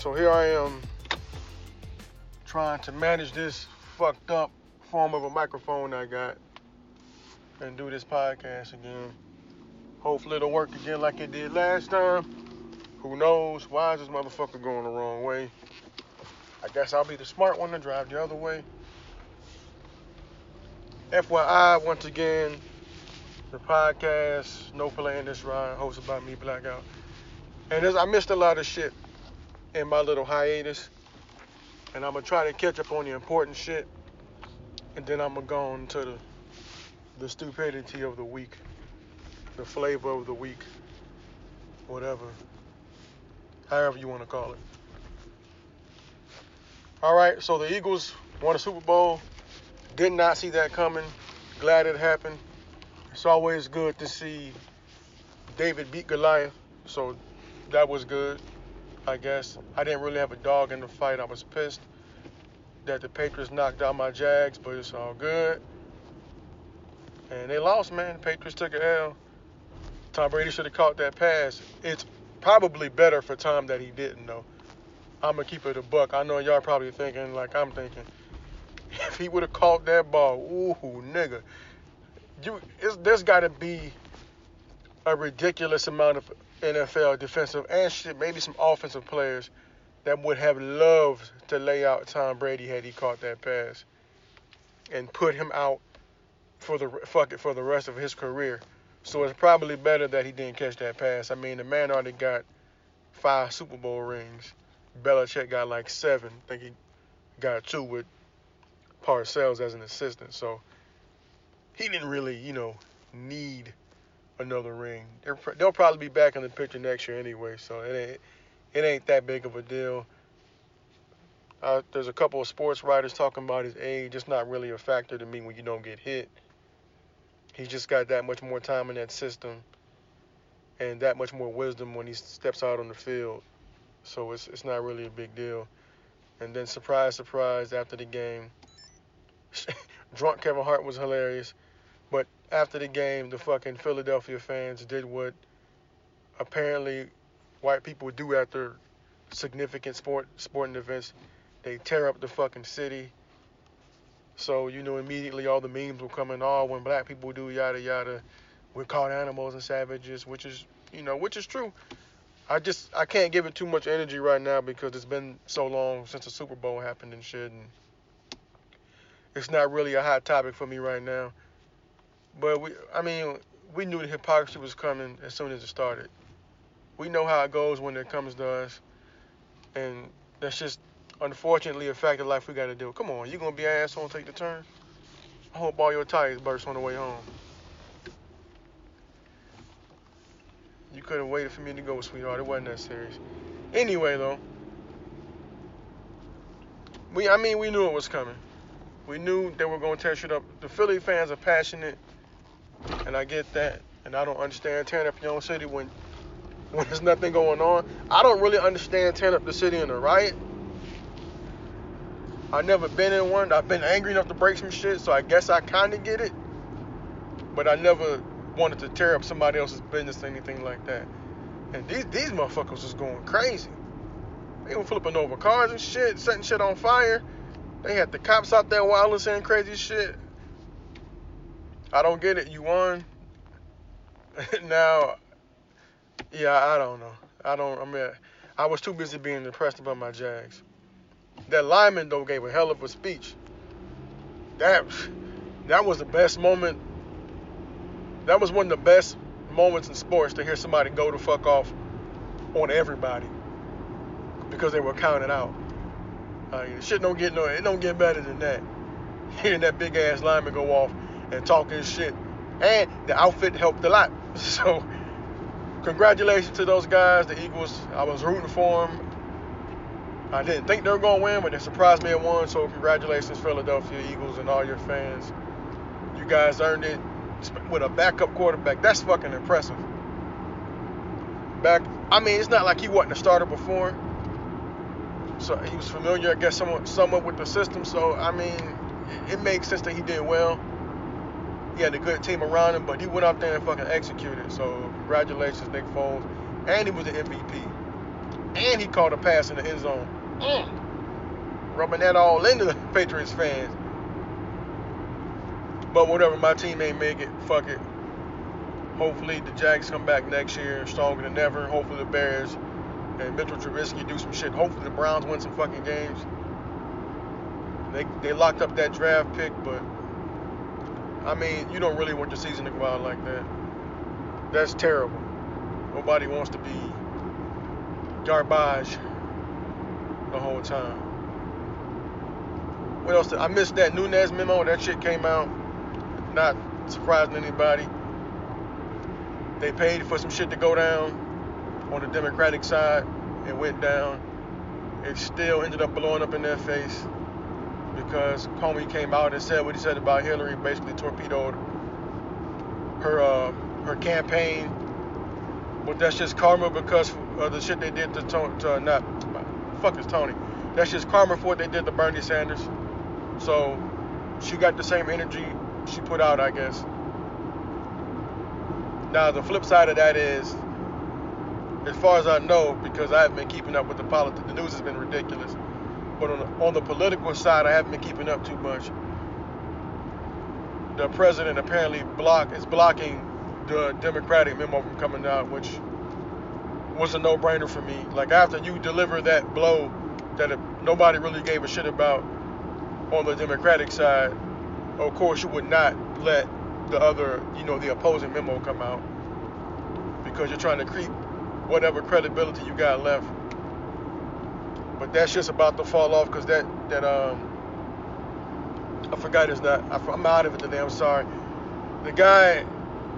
So here I am trying to manage this fucked up form of a microphone I got and do this podcast again. Hopefully it'll work again like it did last time. Who knows? Why is this motherfucker going the wrong way? I guess I'll be the smart one to drive the other way. FYI, once again, the podcast, No Play in This Ride, hosted by me, Blackout. And I missed a lot of shit in my little hiatus. And I'm gonna try to catch up on the important shit. And then I'm gonna go on to the the stupidity of the week. The flavor of the week. Whatever. However you wanna call it. Alright, so the Eagles won a Super Bowl. Did not see that coming. Glad it happened. It's always good to see David beat Goliath. So that was good. I guess. I didn't really have a dog in the fight. I was pissed that the Patriots knocked out my Jags, but it's all good. And they lost, man. The Patriots took an L. Tom Brady should have caught that pass. It's probably better for Tom that he didn't, though. I'm going to keep it a buck. I know y'all probably thinking like I'm thinking. If he would have caught that ball, ooh, nigga. You, there's got to be a ridiculous amount of NFL defensive and shit, maybe some offensive players that would have loved to lay out Tom Brady had he caught that pass and put him out for the fuck it for the rest of his career. So it's probably better that he didn't catch that pass. I mean, the man already got five Super Bowl rings. Belichick got like seven. I think he got two with Parcells as an assistant. So he didn't really, you know, need another ring. They're, they'll probably be back in the picture next year anyway, so it ain't it ain't that big of a deal. Uh, there's a couple of sports writers talking about his age. It's not really a factor to me when you don't get hit. He's just got that much more time in that system and that much more wisdom when he steps out on the field. So it's it's not really a big deal. And then surprise, surprise, after the game, drunk Kevin Hart was hilarious. But after the game, the fucking Philadelphia fans did what apparently white people do after significant sport sporting events. They tear up the fucking city. So you know immediately all the memes will come in. Oh, when black people do yada yada, we're called animals and savages, which is you know which is true. I just I can't give it too much energy right now because it's been so long since the Super Bowl happened and shit, and it's not really a hot topic for me right now. But we, I mean, we knew the hypocrisy was coming as soon as it started. We know how it goes when it comes to us, and that's just unfortunately a fact of life we got to deal. Come on, you gonna be an asshole and take the turn? I hope all your tires burst on the way home. You could have waited for me to go, sweetheart. It wasn't that serious. Anyway, though, we, I mean, we knew it was coming. We knew they were gonna tear shit up. The Philly fans are passionate, and I get that. And I don't understand tearing up your own city when when there's nothing going on. I don't really understand tearing up the city in a riot. I've never been in one. I've been angry enough to break some shit, so I guess I kind of get it. But I never wanted to tear up somebody else's business or anything like that. And these these motherfuckers was going crazy. They were flipping over cars and shit, setting shit on fire. They had the cops out there wilding, saying crazy shit. I don't get it. You won. now, yeah, I don't know. I don't. I mean, I was too busy being depressed about my Jags. That lineman though gave a hell of a speech. That that was the best moment. That was one of the best moments in sports to hear somebody go the fuck off on everybody because they were counted out. Uh, shit don't get no, it don't get better than that. Hearing that big ass lineman go off and talking shit, and the outfit helped a lot. So, congratulations to those guys, the Eagles. I was rooting for them. I didn't think they were gonna win, but they surprised me at one. So, congratulations, Philadelphia Eagles and all your fans. You guys earned it with a backup quarterback. That's fucking impressive. Back, I mean, it's not like he wasn't a starter before, so he was familiar, I guess, somewhat, somewhat with the system. So I mean, it, it makes sense that he did well. He had a good team around him, but he went out there and fucking executed. So congratulations, Nick Foles, and he was the MVP, and he caught a pass in the end zone. Mm. Rubbing that all into the Patriots fans. But whatever, my team ain't make it. Fuck it. Hopefully the Jags come back next year stronger than ever. Hopefully the Bears and Mitchell Trubisky do some shit. Hopefully the Browns win some fucking games. They they locked up that draft pick, but I mean, you don't really want your season to go out like that. That's terrible. Nobody wants to be garbage the whole time. What else? I missed that Nunes memo. That shit came out not surprising anybody. They paid for some shit to go down on the Democratic side. It went down. It still ended up blowing up in their face because Comey came out and said what he said about Hillary, basically torpedoed her uh, her campaign. But that's just karma because of the shit they did to, Tony, to not fuck is Tony. That's just karma for what they did to Bernie Sanders. So she got the same energy she put out, I guess. Now, the flip side of that is, as far as I know, because I haven't been keeping up with the politics, the news has been ridiculous. But on the, on the political side, I haven't been keeping up too much. The president apparently block is blocking the Democratic memo from coming out, which was a no-brainer for me. Like after you deliver that blow that nobody really gave a shit about on the Democratic side, of course, you would not let the other, you know, the opposing memo come out because you're trying to creep whatever credibility you got left. But that's just about to fall off because that that um I forgot his not I'm out of it today. I'm sorry. The guy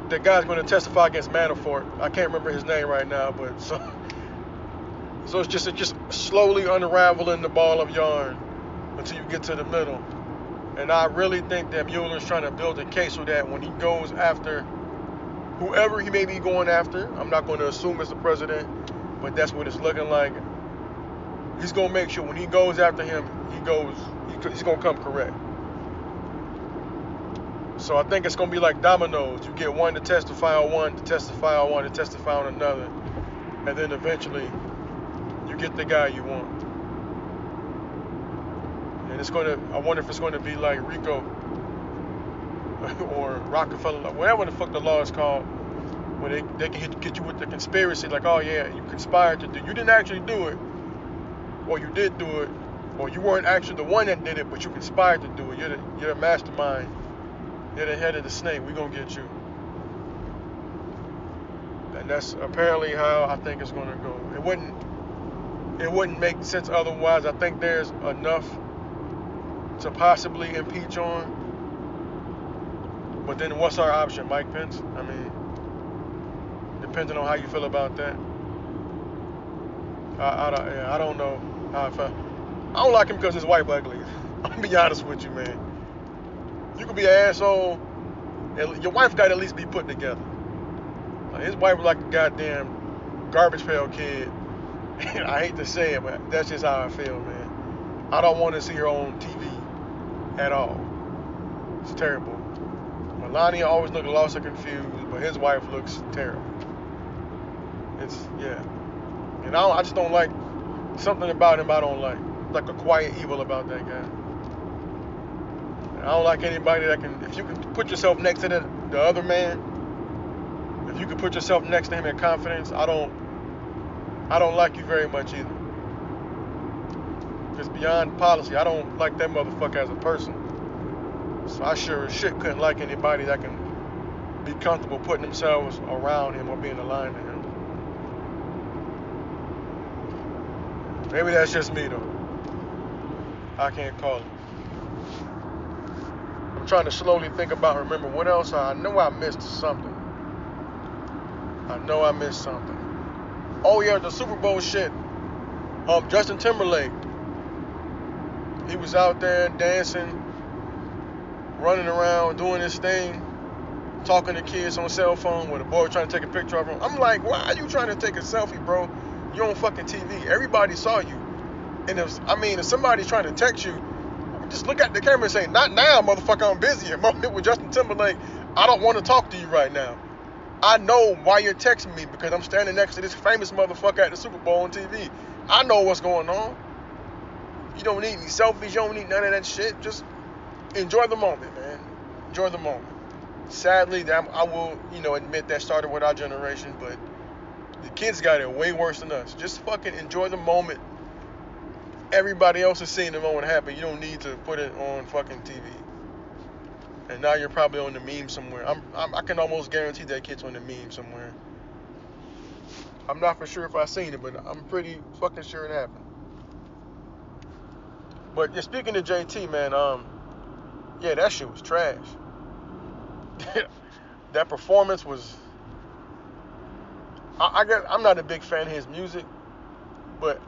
the guy's going to testify against Manafort. I can't remember his name right now, but so so it's just it's just slowly unraveling the ball of yarn until you get to the middle. And I really think that Mueller's trying to build a case so that when he goes after whoever he may be going after, I'm not going to assume it's the president, but that's what it's looking like. He's to make sure when he goes after him, he goes, he's going to come correct. So I think it's to be like dominoes. You get one to testify on one, to testify on one, to testify on another. And then eventually, you get the guy you want and it's to. I wonder if it's to be like RICO or Rockefeller, whatever the fuck the law is called, where they they can hit, get you with the conspiracy, like, oh yeah, you conspired to do. You didn't actually do it, or you did do it, or you weren't actually the one that did it, but you conspired to do it. You're the you're the mastermind. You're the head of the snake. We're gonna get you. And that's apparently how I think it's gonna go. It wouldn't it wouldn't make sense otherwise. I think there's enough to possibly impeach on. But then what's our option? Mike Pence? I mean, depending on how you feel about that. I, I, I don't know I don't like him because his wife ugly. I'm be honest with you, man. You could be an asshole. And your wife got to at least be put together. His wife was like a goddamn garbage pail kid. I hate to say it, but that's just how I feel, man. I don't want to see her on TV at all. It's terrible. Melania always looked lost or confused, but his wife looks terrible. It's yeah, and I, I just don't like something about him. I don't like like a quiet evil about that guy. I don't like anybody that can. If you can put yourself next to the, the other man, if you can put yourself next to him in confidence, I don't. I don't like you very much either. Because beyond policy, I don't like that motherfucker as a person. So I sure as shit couldn't like anybody that can be comfortable putting themselves around him or being aligned to him. Maybe that's just me though. I can't call it. I'm trying to slowly think about remember what else I know I missed something. I know I missed something. Oh yeah, the Super Bowl shit. Um, Justin Timberlake he was out there dancing running around doing this thing, talking to kids on cell phone with a boy trying to take a picture of him. I'm like, why are you trying to take a selfie, bro? You're on fucking TV. Everybody saw you. And if I mean, if somebody's trying to text you, just look at the camera and say, "Not now, motherfucker. I'm busy." moment with Justin Timberlake. I don't want to talk to you right now. I know why you're texting me because I'm standing next to this famous motherfucker at the Super Bowl on TV. I know what's going on. You don't need any selfies. You don't need none of that shit. Just enjoy the moment, man. Enjoy the moment. Sadly, I will, you know, admit that started with our generation, but the kids got it way worse than us. Just fucking enjoy the moment. Everybody else is seeing the moment happen. You don't need to put it on fucking TV. And now you're probably on the meme somewhere. I'm, I'm i can almost guarantee that kid's on the meme somewhere. I'm not for sure if I seen it, but I'm pretty fucking sure it happened. But yeah, speaking to JT, man, um, yeah, that shit was trash. that performance was. I, I I'm not a big fan of his music, but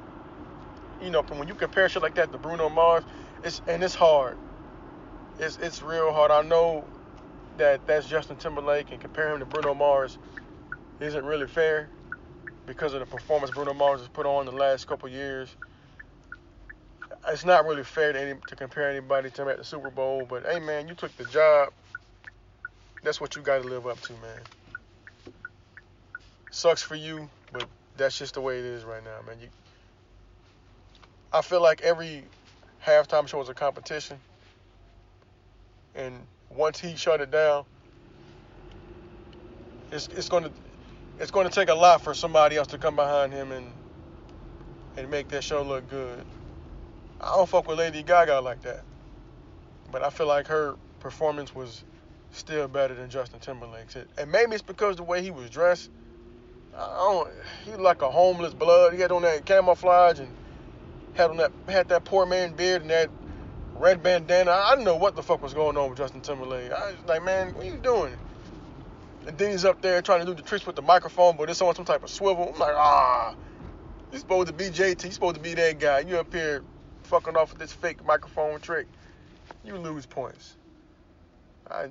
you know, from when you compare shit like that to Bruno Mars, it's and it's hard. It's it's real hard. I know that that's Justin Timberlake, and compare him to Bruno Mars isn't really fair because of the performance Bruno Mars has put on the last couple years it's not really fair to, any, to compare anybody to him at the Super Bowl. But hey, man, you took the job. That's what you got to live up to, man. Sucks for you, but that's just the way it is right now, man. You, I feel like every halftime show is a competition, and once he shut it down, it's it's to it's to take a lot for somebody else to come behind him and and make that show look good. I don't fuck with Lady Gaga like that. But I feel like her performance was still better than Justin Timberlake's. And maybe it's because the way he was dressed. I don't. He like a homeless blood. He had on that camouflage and had on that had that poor man beard and that red bandana. I didn't know what the fuck was going on with Justin Timberlake. I was like, man, what are you doing? And then he's up there trying to do the tricks with the microphone, but it's on some type of swivel. I'm like, ah, you're supposed to be JT. You're supposed to be that guy. You up here fucking off with this fake microphone trick, you lose points. I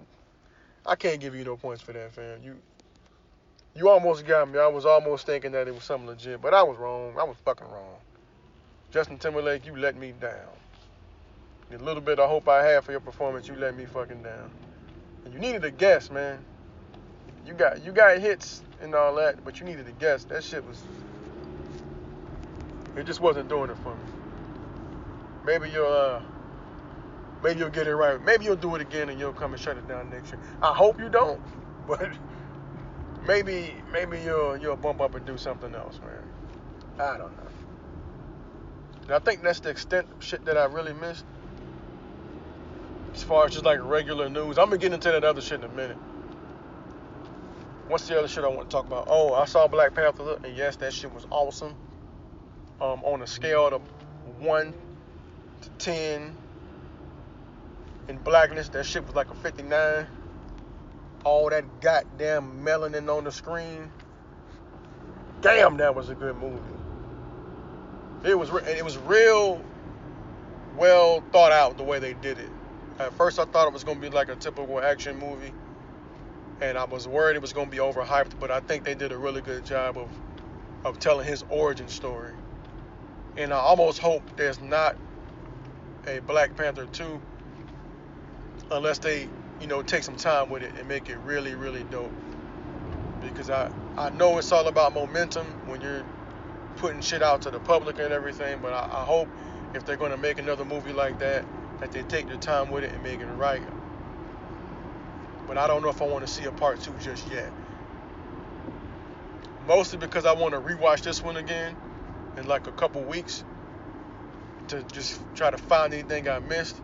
I can't give you no points for that, fam. You you almost got me. I was almost thinking that it was something legit, but I was wrong. I was fucking wrong. Justin Timberlake, you let me down. The little bit of hope I had for your performance, you let me fucking down. And you needed a guess, man. You got you got hits and all that, but you needed a guess. That shit was it just wasn't doing it for me. Maybe you'll uh, maybe you'll get it right. Maybe you'll do it again and you'll come and shut it down next year. I hope you don't, but maybe maybe you'll you'll bump up and do something else, man. I don't know. And I think that's the extent of shit that I really missed. As far as just like regular news, I'm gonna get into that other shit in a minute. What's the other shit I want to talk about? Oh, I saw Black Panther, and yes, that shit was awesome. Um, on a scale of one to 10. In blackness, that shit was like a 59. All that goddamn melanin on the screen. Damn, that was a good movie. It was it was real well thought out the way they did it. At first, I thought it was gonna be like a typical action movie, and I was worried it was gonna be overhyped. But I think they did a really good job of of telling his origin story. And I almost hope there's not a Black Panther 2 unless they, you know, take some time with it and make it really, really dope. Because I, I know it's all about momentum when you're putting shit out to the public and everything, but I, I hope if they're going to make another movie like that, that they take their time with it and make it right. But I don't know if I want to see a part two just yet. Mostly because I want to rewatch this one again in like a couple weeks to just try to find anything I missed.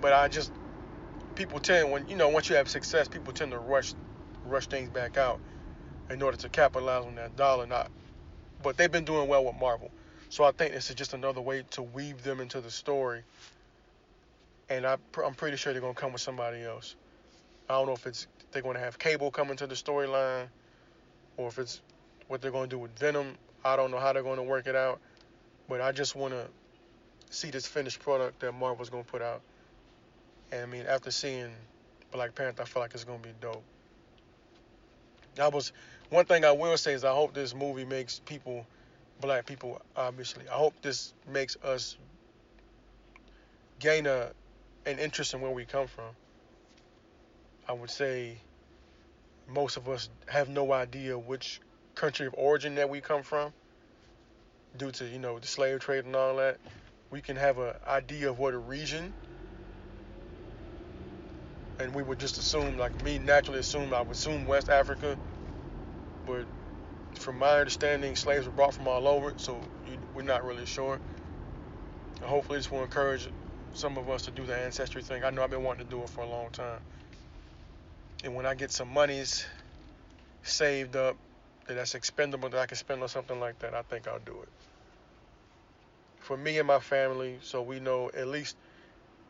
But I just people tend when you know once you have success, people tend to rush rush things back out in order to capitalize on that dollar. Not, but they've been doing well with Marvel, so I think this is just another way to weave them into the story. And I, I'm pretty sure they're gonna come with somebody else. I don't know if it's they're gonna have Cable come into the storyline, or if it's what they're gonna do with Venom. I don't know how they're gonna work it out. But I just want to see this finished product that Marvel's gonna put out, And I mean, after seeing Black Panther, I feel like it's gonna be dope. I was one thing I will say is I hope this movie makes people, black people, obviously. I hope this makes us gain a an interest in where we come from. I would say most of us have no idea which country of origin that we come from due to, you know, the slave trade and all that. We can have an idea of what a region and we would just assume, like me naturally assume, I would assume West Africa, but from my understanding, slaves were brought from all over, so we're not really sure. And hopefully, this will encourage some of us to do the ancestry thing. I know I've been wanting to do it for a long time. And when I get some monies saved up that's expendable that I can spend on something like that, I think I'll do it. For me and my family, so we know at least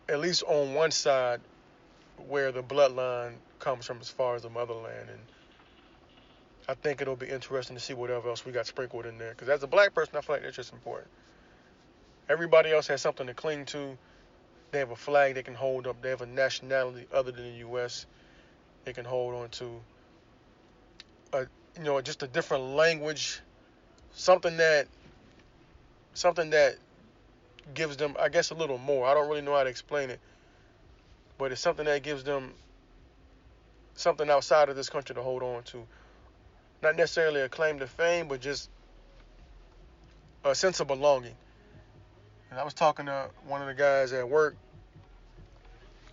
at least on one side where the bloodline comes from as far as the motherland. And I think it'll be interesting to see whatever else we got sprinkled in there. Because as a black person, I feel like that's just important. Everybody else has something to cling to. They have a flag they can hold up. They have a nationality other than the U.S. They can hold on to. A, you know, just a different language, something that, something that gives them, I guess, a little more. I don't really know how to explain it but it's something that gives them something outside of this country to hold on to. Not necessarily a claim to fame, but just a sense of belonging. And I was talking to one of the guys at work,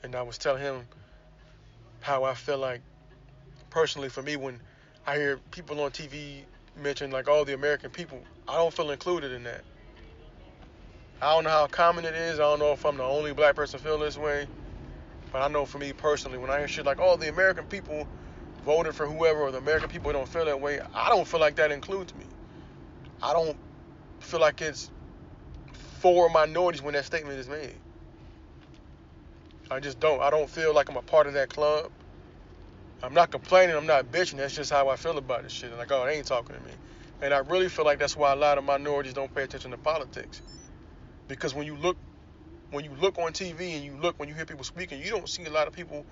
and I was telling him how I feel like, personally, for me, when I hear people on TV mention like all the American people, I don't feel included in that. I don't know how common it is. I don't know if I'm the only black person feel this way. But I know for me personally, when I hear shit like, oh, the American people voted for whoever, or the American people don't feel that way, I don't feel like that includes me. I don't feel like it's for minorities when that statement is made. I just don't. I don't feel like I'm a part of that club. I'm not complaining. I'm not bitching. That's just how I feel about this shit. And like, oh, they ain't talking to me. And I really feel like that's why a lot of minorities don't pay attention to politics. Because when you look when you look on TV and you look when you hear people speaking, you don't see a lot of people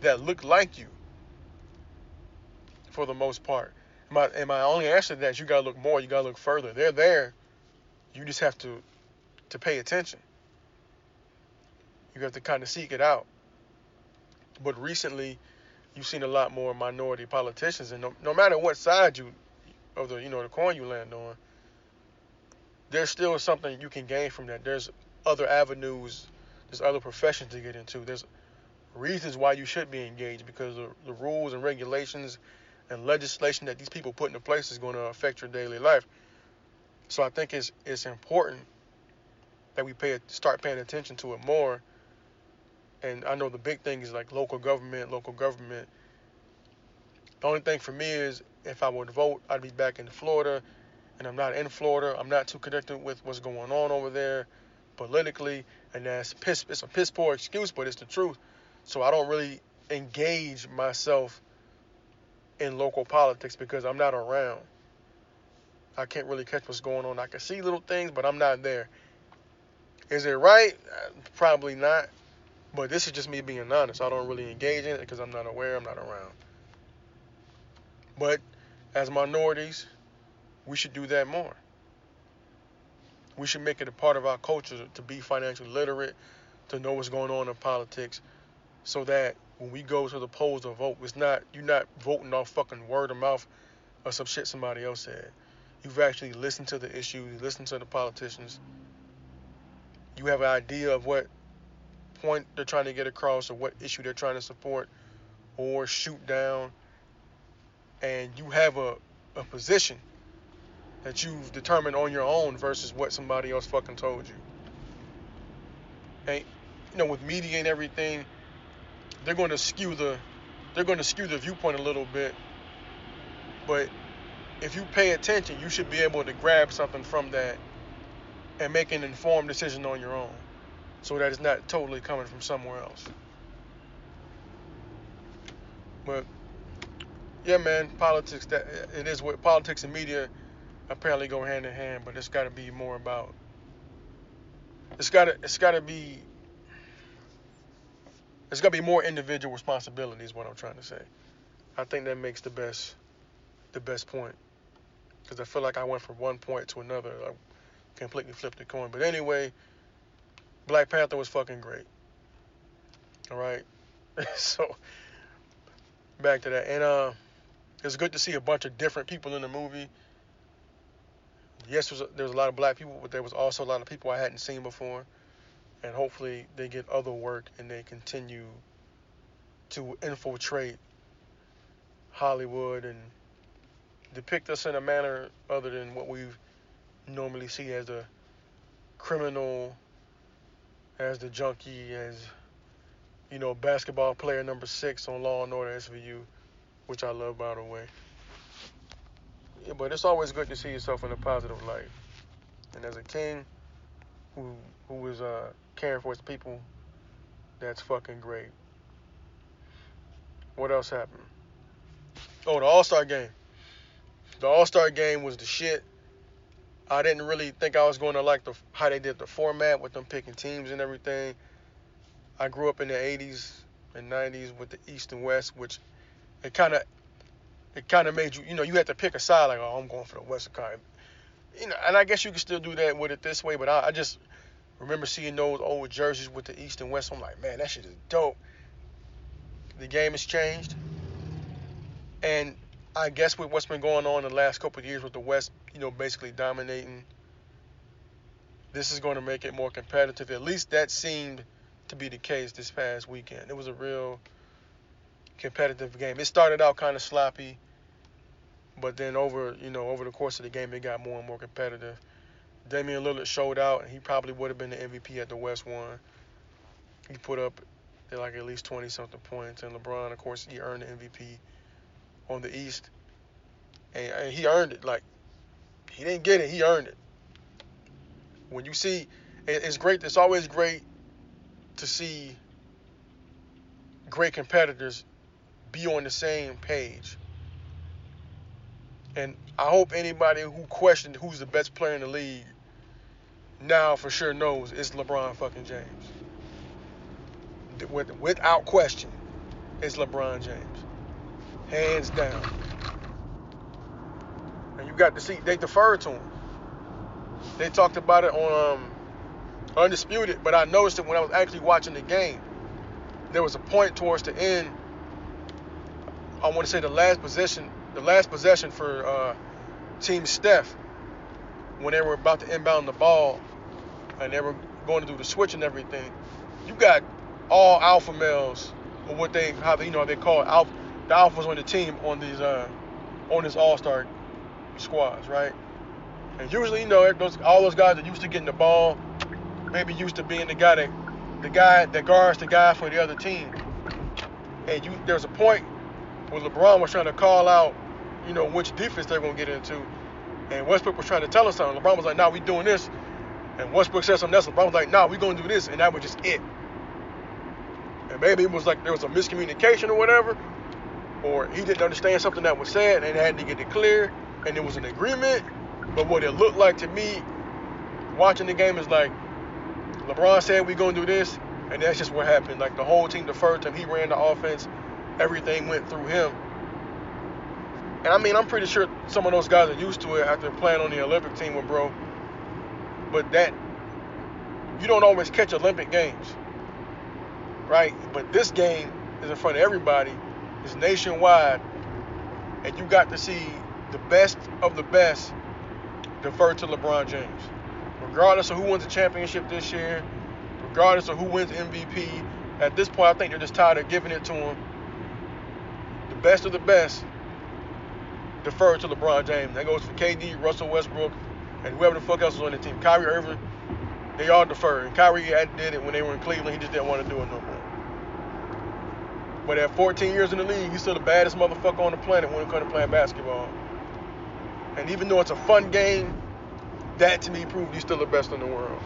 that look like you for the most part. My, and my only answer to that is you gotta look more, you gotta look further. They're there. You just have to to pay attention. You have to kind of seek it out. But recently, you've seen a lot more minority politicians, and no, no matter what side you of the you know the coin you land on, there's still something you can gain from that. There's other avenues, there's other professions to get into. There's reasons why you should be engaged because the, the rules and regulations and legislation that these people put into place is going to affect your daily life. So I think it's it's important that we pay start paying attention to it more. And I know the big thing is like local government, local government. The only thing for me is if I would vote, I'd be back in Florida, and I'm not in Florida. I'm not too connected with what's going on over there politically, and that's piss. It's a piss poor excuse, but it's the truth. So I don't really engage myself in local politics because I'm not around. I can't really catch what's going on. I can see little things, but I'm not there. Is it right? Probably not. But this is just me being honest. I don't really engage in it because I'm not aware, I'm not around. But as minorities, we should do that more we should make it a part of our culture to be financially literate, to know what's going on in politics, so that when we go to the polls to vote, it's not you're not voting off fucking word of mouth or some shit somebody else said. You've actually listened to the issues, you listen to the politicians. You have an idea of what point they're trying to get across or what issue they're trying to support or shoot down. And you have a, a position that you've determined on your own versus what somebody else fucking told you. And you know, with media and everything, they're going to skew the they're going to skew the viewpoint a little bit. But if you pay attention, you should be able to grab something from that and make an informed decision on your own, so that it's not totally coming from somewhere else. But yeah, man, politics that it is what politics and media apparently go hand in hand, but it's got to be more about. It's got to it's got to be it's got to be more individual responsibility. Is what I'm trying to say. I think that makes the best the best point because I feel like I went from one point to another. I completely flipped the coin. But anyway, Black Panther was fucking great. All right, so back to that, and uh, it's good to see a bunch of different people in the movie. Yes, there was, a, there was a lot of black people, but there was also a lot of people I hadn't seen before, and hopefully they get other work and they continue to infiltrate Hollywood and depict us in a manner other than what we normally see as a criminal, as the junkie, as you know, basketball player number six on Law and Order SVU, which I love by the way. Yeah, but it's always good to see yourself in a positive light. And as a king who who is uh, caring for his people, that's fucking great. What else happened? Oh, the All Star game. The All Star game was the shit. I didn't really think I was going to like the how they did the format with them picking teams and everything. I grew up in the 80s and 90s with the East and West, which it kind of it kind of made you, you know, you had to pick a side like, oh, I'm going for the West Side. You know, and I guess you could still do that with it this way, but I, I just remember seeing those old jerseys with the East and West. I'm like, man, that shit is dope. The game has changed. And I guess with what's been going on the last couple of years with the West, you know, basically dominating, this is going to make it more competitive. At least that seemed to be the case this past weekend. It was a real competitive game. It started out kind of sloppy, but then over, you know, over the course of the game, it got more and more competitive. Damian Lillard showed out, and he probably would have been the MVP at the West one. He put up like at least 20 something points, and LeBron, of course, he earned the MVP on the East, and, and he earned it. Like he didn't get it, he earned it. When you see, it's great. It's always great to see great competitors be on the same page. And I hope anybody who questioned who's the best player in the league now for sure knows it's LeBron fucking James. Without question, it's LeBron James hands down. And you got to see they deferred to him. They talked about it on um, Undisputed, but I noticed it when I was actually watching the game. There was a point towards the end. I want to say the last possession, the last possession for uh, Team Steph, when they were about to inbound the ball, and they were going to do the switch and everything. You got all alpha males, or what they how they, you know they call it alpha the alphas on the team on these uh on this all star squads, right? And usually, you know, those all those guys that used to getting the ball, maybe used to being the guy that the guy that guards the guy for the other team. And you there's a point where LeBron was trying to call out, you know, which defense they're gonna get into. And Westbrook was trying to tell us something. LeBron was like, nah, we doing this. And Westbrook said something else. LeBron was like, nah, we gonna do this. And that was just it. And maybe it was like there was a miscommunication or whatever or he didn't understand something that was said and had to get it clear and it was an agreement. But what it looked like to me watching the game is like LeBron said we're gonna do this, and that's just what happened. Like the whole team deferred to him. He ran the offense. Everything went through him. And I mean, I'm pretty sure some of those guys are used to it after playing on the Olympic team with bro. But that you don't always catch Olympic games, right? But this game is in front of everybody, it's nationwide, and you got to see the best of the best defer to LeBron James. Regardless of who wins the championship this year, regardless of who wins MVP, at this point, I think they're just tired of giving it to him. The best of the best defer to LeBron James. That goes for KD, Russell Westbrook, and whoever the fuck else is on the team. Kyrie Irving, they all defer. And Kyrie did it when they were in Cleveland. He just didn't want to do it no more. But at 14 years in the league, he's still the baddest motherfucker on the planet when it comes to playing basketball. And even though it's a fun game, that to me proved he's still the best in the world.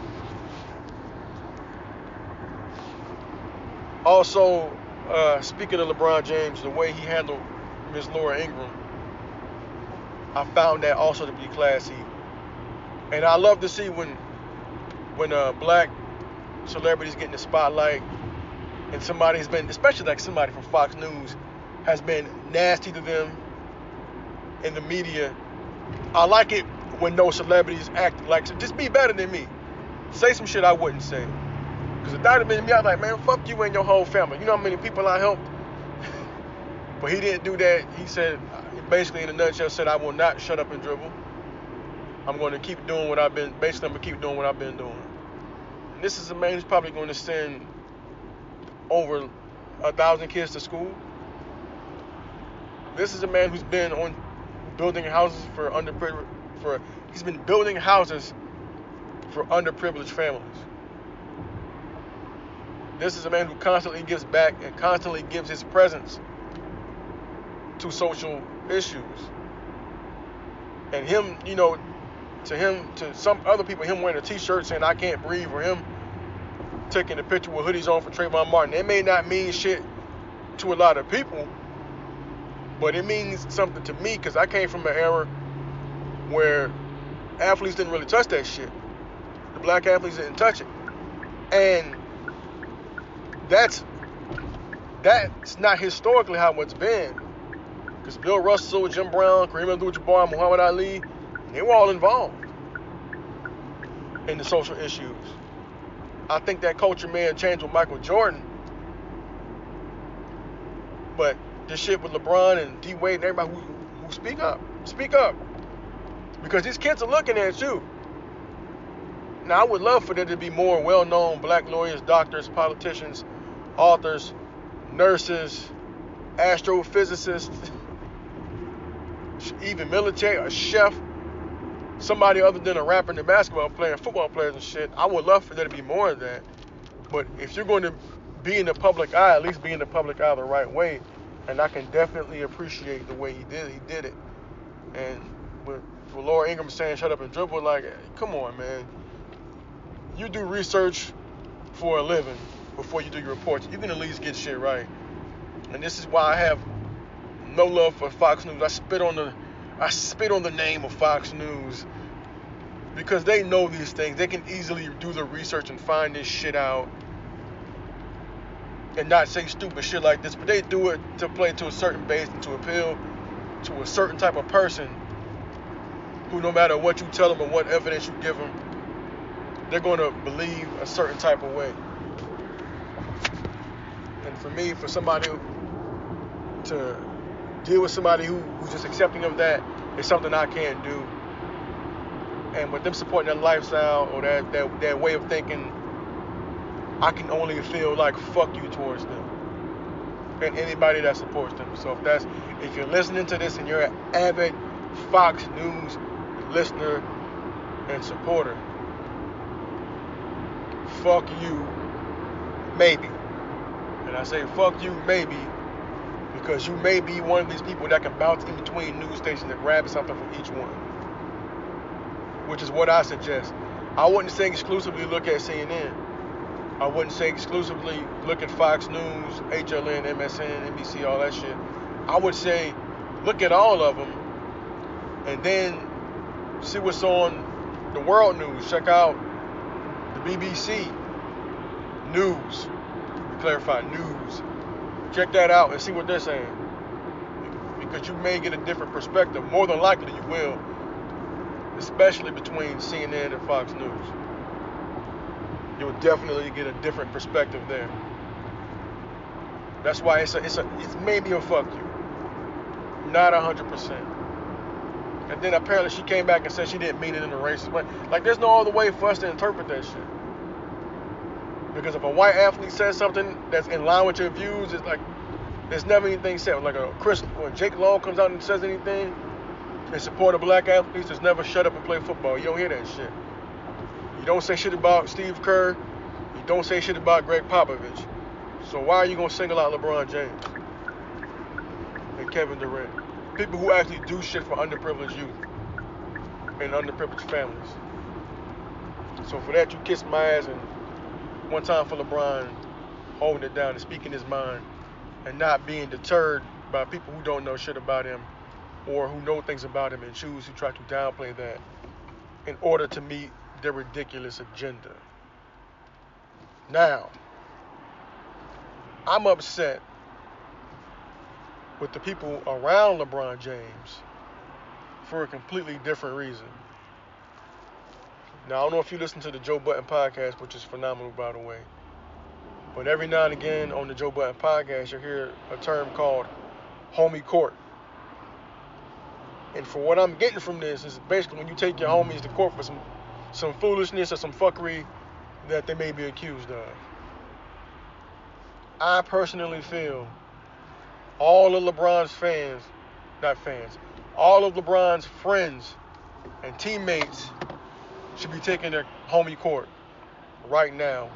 Also, uh, speaking of LeBron James, the way he handled Miss Laura Ingraham, I found that also to be classy. And I love to see when when uh, black celebrities get in the spotlight and somebody's been, especially like somebody from Fox News, has been nasty to them in the media. I like it when no celebrities act like just be better than me. Say some shit I wouldn't say. Because if that had been me, I'd like, man, fuck you and your whole family. You know how many people I helped? but he didn't do that. He said, basically in a nutshell, said I will not shut up and dribble. I'm going to keep doing what I've been. Basically, I'm gonna keep doing what I've been doing. And this is a man who's probably going to send over a thousand kids to school. This is a man who's been on building houses for underprivileged for he's been building houses for underprivileged families. This is a man who constantly gives back and constantly gives his presence to social issues. And him, you know, to him, to some other people, him wearing a t-shirt saying I can't breathe, or him taking a picture with hoodies on for Trayvon Martin. It may not mean shit to a lot of people, but it means something to me because I came from an era where athletes didn't really touch that shit. The black athletes didn't touch it, and that's that's not historically how it's been. Because Bill Russell, Jim Brown, Kareem Abdul-Jabbar, Muhammad Ali, they were all involved in the social issues. I think that culture may have changed with Michael Jordan, but this shit with LeBron and D Wade and everybody who, who speak up, speak up, because these kids are looking at you. Now, I would love for there to be more well-known black lawyers, doctors, politicians, authors, nurses, astrophysicists, even military, a chef, somebody other than a rapper and a basketball player, football players and shit. I would love for there to be more of that. But if you're going to be in the public eye, at least be in the public eye the right way. And I can definitely appreciate the way he did. He did it. And with, with Laura Ingraham saying "shut up and dribble," like, come on, man. You do research for a living before you do your reports. You can at least get shit right. And this is why I have no love for Fox News. I spit on the I spit on the name of Fox News because they know these things. They can easily do the research and find this shit out and not say stupid shit like this, but they do it to play to a certain base and to appeal to a certain type of person who, no matter what you tell them or what evidence you give them, they're going to believe a certain type of way. And for me, for somebody to deal with somebody who, who's just accepting of that is something I can't do. And with them supporting that lifestyle or that, that, that way of thinking, I can only feel like fuck you towards them. And anybody that supports them. So if that's if you're listening to this and you're an avid Fox News listener and supporter, fuck you, maybe. And I say fuck you, maybe, because you may be one of these people that can bounce in between news stations and grab something from each one. Which is what I suggest. I wouldn't say exclusively look at CNN. I wouldn't say exclusively look at Fox News, HLN, MSN, NBC, all that shit. I would say look at all of them and then see what's on the world news. Check out the BBC news. Clarify news check that out and see what they're saying. Because you may get a different perspective. More than likely, you will, especially between CNN and Fox News. You'll definitely get a different perspective there. That's why it's a, it's a, it's maybe a fuck you, not hundred percent. And then apparently she came back and said she didn't mean it in a racist way. Like there's no other way for us to interpret that shit. Because if a white athlete says something that's in line with your views, it's like there's never anything said. Like a Chris, when Jake Long comes out and says anything in support of black athletes, just never shut up and play football. You don't hear that shit. You don't say shit about Steve Kerr. You don't say shit about Gregg Popovich. So why are you gonna single out LeBron James and Kevin Durant? People who actually do shit for underprivileged youth and underprivileged families. So for that, you kiss my ass and one time for LeBron holding it down and speaking his mind and not being deterred by people who don't know shit about him or who know things about him and choose to try to downplay that in order to meet their ridiculous agenda. Now, I'm upset with the people around LeBron James for a completely different reason. Now, I don't know if you listen to the Joe Budden podcast, which is phenomenal, by the way. But every now and again on the Joe Budden podcast, you'll hear a term called homie court. And for what I'm getting from this is basically when you take your homies to court for some some foolishness or some fuckery that they may be accused of. I personally feel all of LeBron's fans, not fans, all of LeBron's friends and teammates should be taking their homie court right now.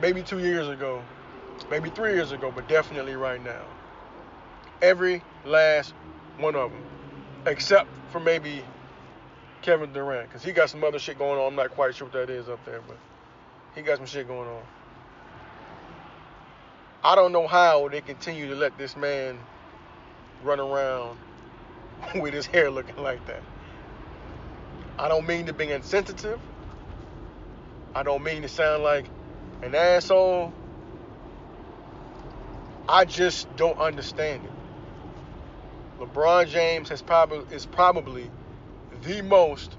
Maybe two years ago, maybe three years ago, but definitely right now. Every last one of them, except for maybe Kevin Durant, because he got some other shit going on. I'm not quite sure what that is up there, but he got some shit going on. I don't know how they continue to let this man run around with his hair looking like that. I don't mean to be insensitive. I don't mean to sound like an asshole. I just don't understand it. LeBron James has probably is probably the most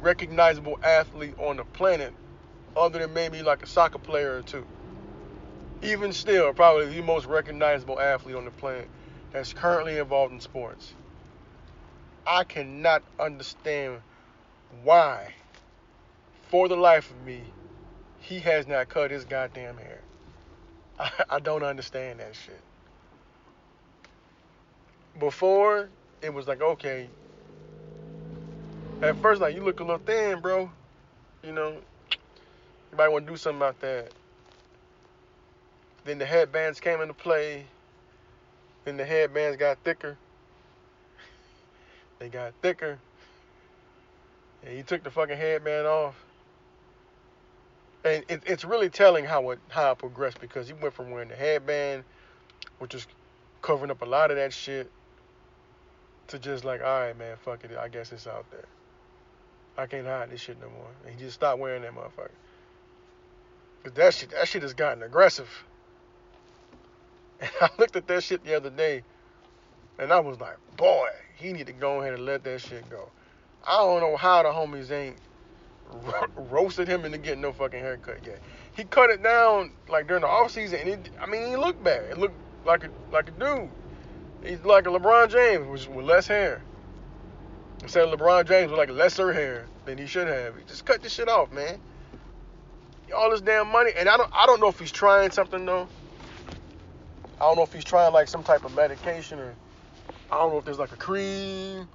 recognizable athlete on the planet, other than maybe like a soccer player or two. Even still, probably the most recognizable athlete on the planet that's currently involved in sports. I cannot understand why, for the life of me, he has not cut his goddamn hair. I, I don't understand that shit. Before, it was like, okay. At first, like, you look a little thin, bro. You know, you might want to do something about that. Then the headbands came into play. Then the headbands got thicker. They got thicker. And he took the fucking headband off. And it, it's really telling how it how it progressed because he went from wearing the headband, which is covering up a lot of that shit, to just like, all right, man, fuck it, I guess it's out there. I can't hide this shit no more. And he just stopped wearing that motherfucker. Cause that shit, that shit has gotten aggressive. And I looked at that shit the other day, and I was like, boy, he need to go ahead and let that shit go. I don't know how the homies ain't ro- roasted him into getting no fucking haircut yet. He cut it down like during the off season, and it, I mean, he looked bad. It looked like a like a dude. He's like a LeBron James, which with less hair. Instead of LeBron James with like lesser hair than he should have. He just cut this shit off, man. All this damn money, and I don't I don't know if he's trying something though. I don't know if he's trying like some type of medication or I don't know if there's like a cream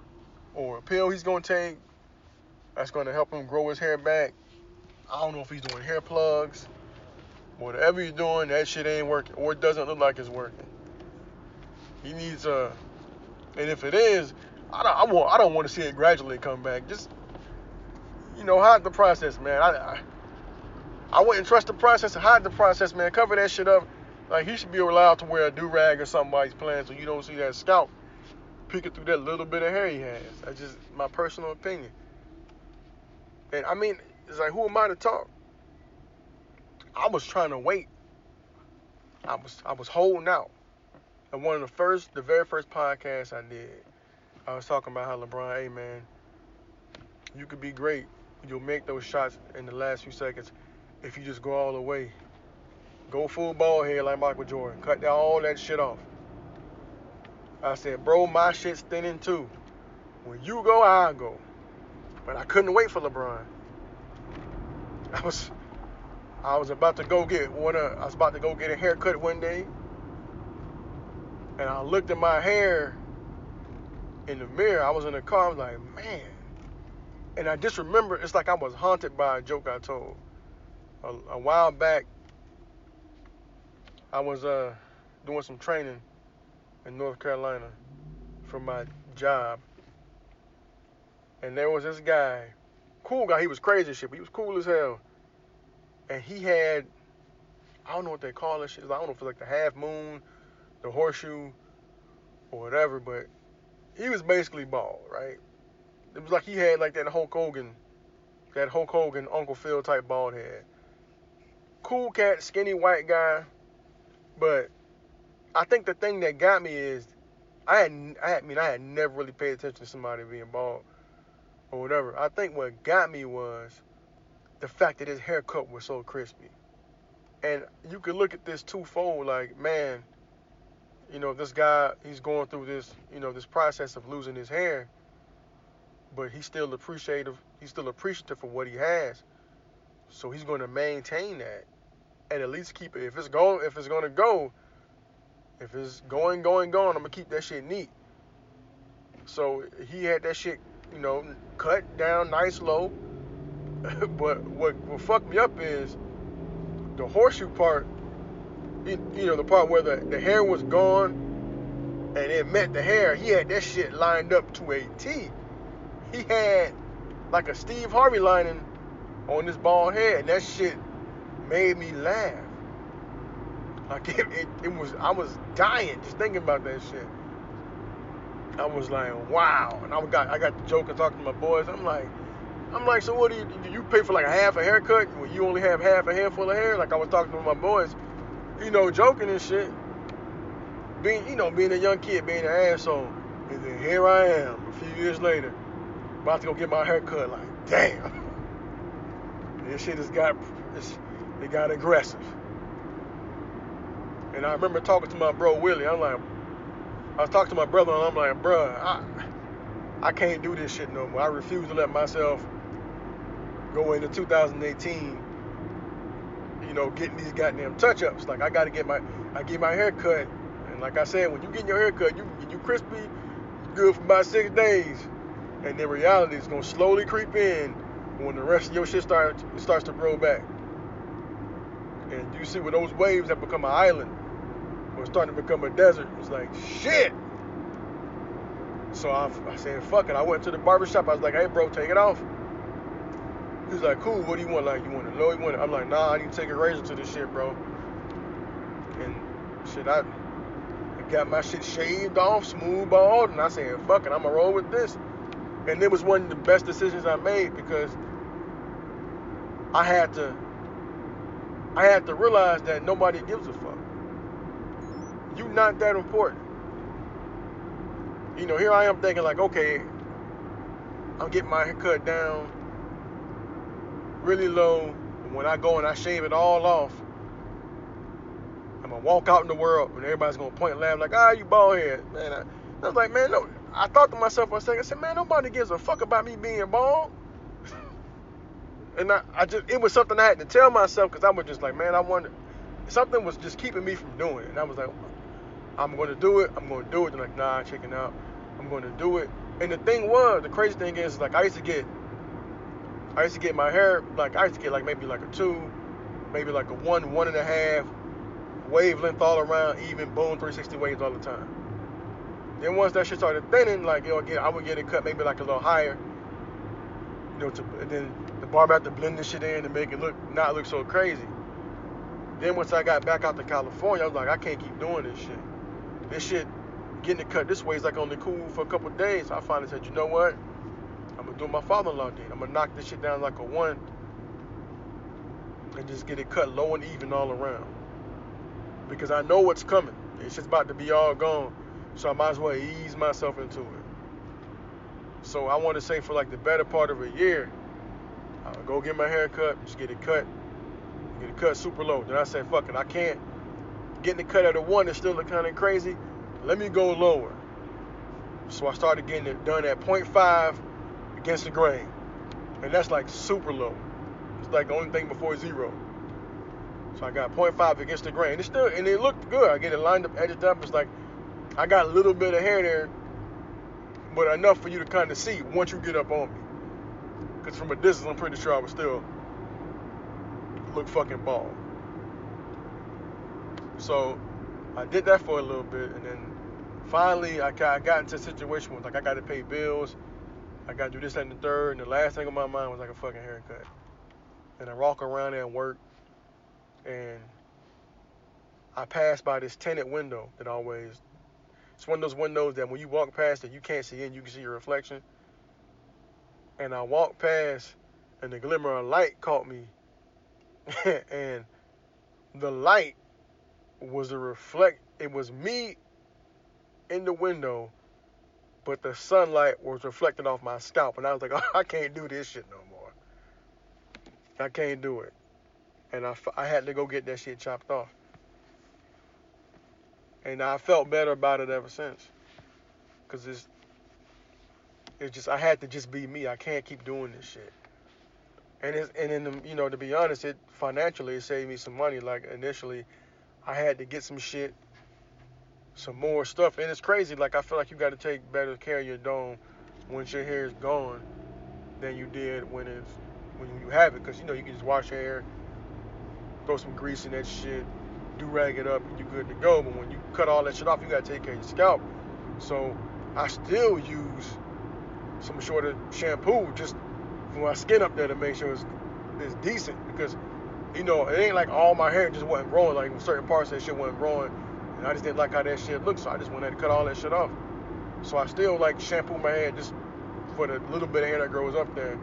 or a pill he's gonna take that's gonna help him grow his hair back. I don't know if he's doing hair plugs. Whatever he's doing, that shit ain't working, or it doesn't look like it's working. He needs a, uh, and if it is, I don't, I, want, I don't want to see it gradually come back. Just, you know, hide the process, man. I, I, I wouldn't trust the process. Hide the process, man. Cover that shit up. Like he should be allowed to wear a do rag or something while he's playing, so you don't see that scalp peeking through that little bit of hair he has. That's just my personal opinion. And I mean, it's like, who am I to talk? I was trying to wait. I was I was holding out. And one of the first, the very first podcast I did, I was talking about how LeBron, hey man, you could be great. You'll make those shots in the last few seconds if you just go all the way. Go full ball here like Michael Jordan. Cut down all that shit off. I said, bro, my shit's thinning too. When you go, I'll go. But I couldn't wait for LeBron. I was I was about to go get one I was about to go get a haircut one day. And I looked at my hair in the mirror. I was in the car, I was like, man. And I just remember it's like I was haunted by a joke I told. A, a while back, I was uh, doing some training in North Carolina for my job. And there was this guy, cool guy. He was crazy shit, but he was cool as hell. And he had, I don't know what they call this shit. I don't know if it's like the half moon, the horseshoe, or whatever, but he was basically bald, right? It was like he had like that Hulk Hogan, that Hulk Hogan Uncle Phil type bald head. Cool cat, skinny white guy, But I think the thing that got me is I had I, had, I mean I had never really paid attention to somebody being bald or whatever. I think what got me was the fact that his haircut was so crispy. And you could look at this twofold, like, man, you know, this guy, he's going through this, you know, this process of losing his hair, but he's still appreciative, he's still appreciative for what he has. So he's going to maintain that and at least keep it. If it's going, if it's going to go, if it's going, going, going, I'm gonna keep that shit neat. So he had that shit, you know, cut down nice low. but what what fucked me up is the horseshoe part. You, know, the part where the, the hair was gone and it met the hair. He had that shit lined up to a T. He had like a Steve Harvey lining on his bald head, and that shit made me laugh. Like it, it, it was, I was dying just thinking about that shit. I was like, wow. And I got, I got the joke and talking to my boys. I'm like, I'm like, so what do you, do you pay for like a half a haircut when you only have half a handful of hair? Like I was talking to my boys, you know, joking and shit. Being, you know, being a young kid, being an asshole. And then here I am, a few years later, about to go get my hair cut. Like, damn. This shit has got, it got aggressive. And I remember talking to my bro Willie. I'm like, I was talking to my brother, and I'm like, bro, I, I can't do this shit no more. I refuse to let myself go into 2018, you know, getting these goddamn touch-ups. Like I got to get my, I get my hair cut, and like I said, when you get your hair cut, you you crispy, good for about six days, and then reality is gonna slowly creep in when the rest of your shit starts starts to grow back. And you see, when those waves have become an island, or starting to become a desert, It was like shit. So I, I said, fuck it. I went to the barbershop. I was like, hey, bro, take it off. He's like, cool. What do you want? Like, you want it low? You want it? I'm like, nah, I need to take a razor to this shit, bro. And shit, I, got my shit shaved off, smooth bald, and I said, fuck it, I'm gonna roll with this. And it was one of the best decisions I made because I had to, I had to realize that nobody gives a fuck. You not that important you know, here I am thinking like, okay, I'm getting my hair cut down really low. And when I go and I shave it all off, I'm gonna walk out in the world and everybody's gonna point and laugh like, ah, you bald head, man. I, I was like, man, no. I thought to myself for a second, I said, man, nobody gives a fuck about me being bald. and I, I just, it was something I had to tell myself because I was just like, man, I wonder, something was just keeping me from doing it. And I was like, I'm gonna do it. I'm gonna do it. They're like, nah, chicken out. I'm going to do it. And the thing was, the crazy thing is, like I used to get, I used to get my hair, like I used to get like maybe like a two, maybe like a one, one and a half, wavelength all around, even boom, 360 waves all the time. Then once that shit started thinning, like you know, get, I would get it cut maybe like a little higher, you know, to, and then the barber had to blend this shit in to make it look not look so crazy. Then once I got back out to California, I was like, I can't keep doing this shit. This shit getting it cut this way is like only cool for a couple days. I finally said, you know what? I'm gonna do my father-in-law did. I'm gonna knock this shit down like a one and just get it cut low and even all around. Because I know what's coming. It's just about to be all gone. So I might as well ease myself into it. So I want to say for like the better part of a year, I'll go get my hair cut, just get it cut, get it cut super low. Then I said, fuck it, I can't. Getting the cut at a one is still kind of crazy let me go lower. So I started getting it done at 0.5 against the grain. And that's like super low. It's like the only thing before zero. So I got 0.5 against the grain. It's still and it looked good. I get it lined up, edged up. It's like I got a little bit of hair there, but enough for you to kind of see once you get up on me. Cause from a distance, I'm pretty sure I would still look fucking bald. So I did that for a little bit, and then finally I got, into a situation where like I got to pay bills, I got to do this and the third, and the last thing on my mind was like a fucking haircut. And I walk around and work, and I pass by this tenant window that always. It's one of those windows that when you walk past it, you can't see in, you can see your reflection. And I walked past, and the glimmer of light caught me, and the light was a reflect. It was me in the window, but the sunlight was reflecting off my scalp, and I was like, oh, I can't do this shit no more. I can't do it, and I, I had to go get that shit chopped off, and I felt better about it ever since, cause it's it's just I had to just be me. I can't keep doing this shit. And it's and in the, you know to be honest, it financially it saved me some money. Like initially, I had to get some shit, some more stuff, and it's crazy. Like I feel like you got to take better care of your dome once your hair is gone than you did when it's when you have it, because you know you can just wash your hair, throw some grease in that shit, do rag it up, and you're good to go. But when you cut all that shit off, you got to take care of your scalp. So I still use some shorter shampoo just for my skin up there to make sure it's, it's decent because you know it ain't like all my hair just wasn't growing. Like certain parts that shit wasn't growing and I just didn't like how that shit looked so I just went ahead and cut all that shit off. So I still like shampoo my hair just for the little bit of hair that grows up there.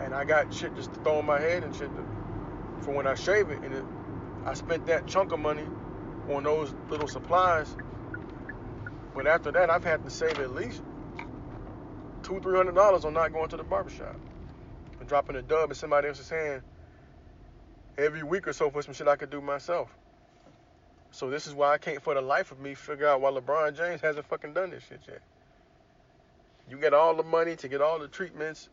And I got shit just to throw in my head and shit to, for when I shave it and it, I spent that chunk of money on those little supplies. But after that I've had to save at least two, three hundred dollars on not going to the barbershop and dropping a dub in somebody else's hand every week or so for some shit I could do myself. So this is why I can't for the life of me figure out why LeBron James hasn't fucking done this shit yet. You get all the money to get all the treatments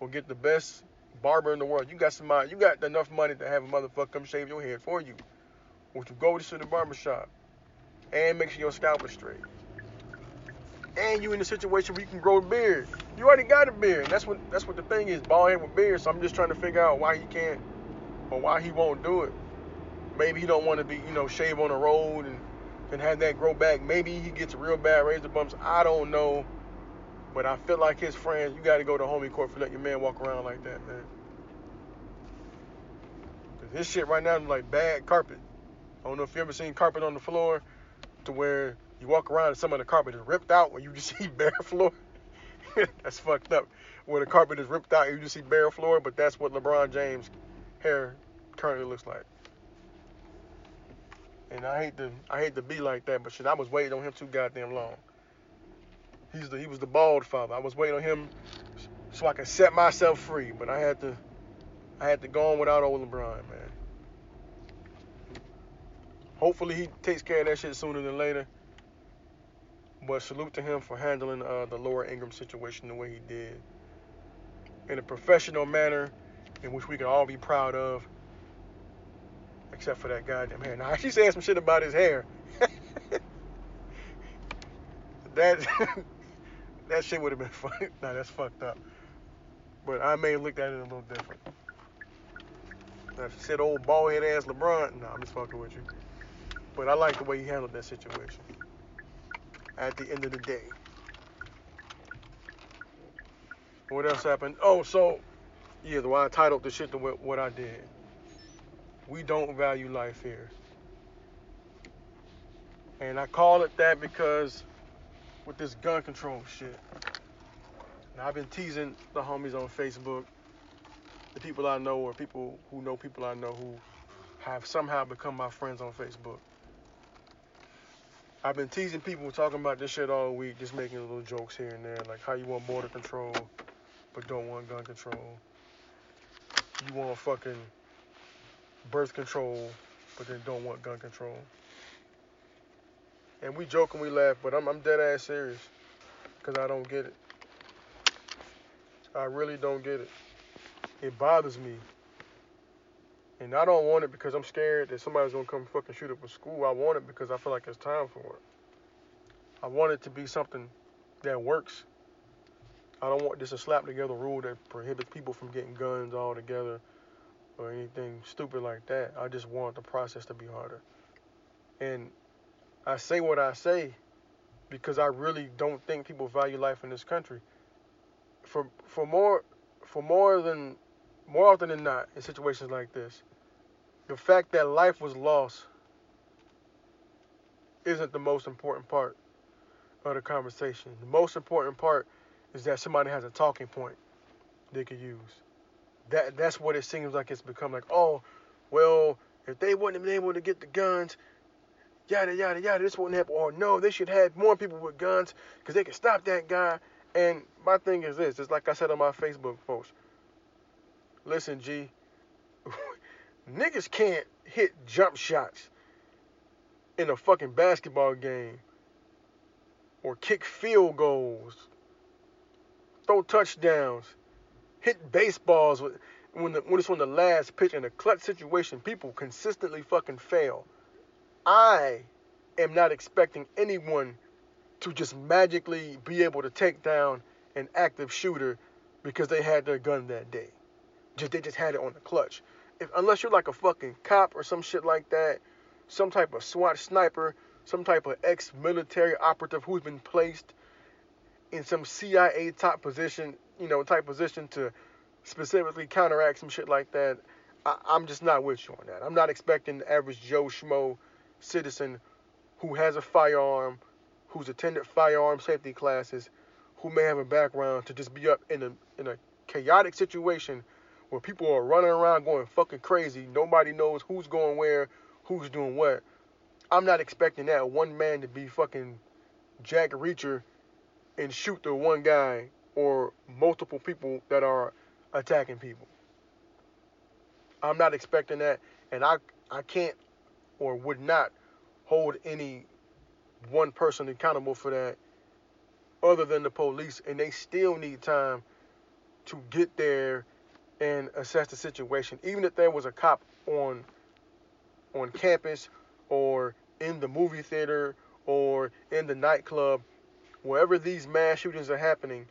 or get the best barber in the world. You got somebody you got enough money to have a motherfucker come shave your head for you. Or to go to the barbershop and make sure your scalp is straight and you in a situation where you can grow a beard. You already got a beard. That's what that's what the thing is, bald head with beard. So I'm just trying to figure out why you can't or why he won't do it. Maybe he don't want to be, you know, shave on the road and and have that grow back. Maybe he gets real bad razor bumps. I don't know. But I feel like his friends, you got to go to homie court for letting your man walk around like that, man. Cause his shit right now is like bad carpet. I don't know if you ever seen carpet on the floor to where you walk around and some of the carpet is ripped out when you just see bare floor. that's fucked up. Where the carpet is ripped out, and you just see bare floor, but that's what LeBron James' hair currently looks like. And I hate to I hate to be like that, but shit, I was waiting on him too goddamn long. He's the he was the bald father. I was waiting on him so I could set myself free, but I had to I had to go on without old LeBron, man. Hopefully he takes care of that shit sooner than later. But salute to him for handling uh, the Laura Ingraham situation the way he did. In a professional manner in which we can all be proud of. Except for that goddamn hair. Now, she said some shit about his hair. that that shit would have been funny. Nah, that's fucked up. But I may have looked at it a little different. Now, she said old bald head ass LeBron, nah, I'm just fucking with you. But I like the way he handled that situation at the end of the day. What else happened? Oh, so yeah, the why I titled the shit to what I did. We don't value life here. And I call it that because with this gun control shit. Now I've been teasing the homies on Facebook, the people I know or people who know people I know who have somehow become my friends on Facebook. I've been teasing people talking about this shit all week, just making little jokes here and there, like how you want border control, but don't want gun control. You want fucking birth control, but then don't want gun control. And we joke and we laugh, but I'm, I'm dead ass serious, cause I don't get it. I really don't get it. It bothers me. And I don't want it because I'm scared that somebody's gonna come fucking shoot up a school. I want it because I feel like it's time for it. I want it to be something that works. I don't want this a slap together rule that prohibits people from getting guns altogether or anything stupid like that. I just want the process to be harder. And I say what I say because I really don't think people value life in this country. For for more for more than more often than not in situations like this, the fact that life was lost isn't the most important part of the conversation. The most important part is that somebody has a talking point they could use. That that's what it seems like it's become like, oh, well, if they wouldn't have been able to get the guns, yada yada yada, this wouldn't happen. Or no, they should have more people with guns because they could stop that guy. And my thing is this, it's like I said on my Facebook post. Listen, G, niggas can't hit jump shots in a fucking basketball game or kick field goals, throw touchdowns, hit baseballs when the, when it's on the last pitch in a clutch situation. People consistently fucking fail. I am not expecting anyone to just magically be able to take down an active shooter because they had their gun that day. Just they just had it on the clutch. If unless you're like a fucking cop or some shit like that, some type of SWAT sniper, some type of ex-military operative who's been placed in some CIA top position, you know, type position to specifically counteract some shit like that. I, I'm just not with you on that. I'm not expecting the average Joe Schmo citizen who has a firearm, who's attended firearm safety classes, who may have a background to just be up in a in a chaotic situation where people are running around going fucking crazy. Nobody knows who's going where, who's doing what. I'm not expecting that one man to be fucking Jack Reacher and shoot the one guy or multiple people that are attacking people. I'm not expecting that, and I I can't or would not hold any one person accountable for that other than the police, and they still need time to get there and assess the situation. Even if there was a cop on on campus or in the movie theater or in the nightclub, wherever these mass shootings are happening,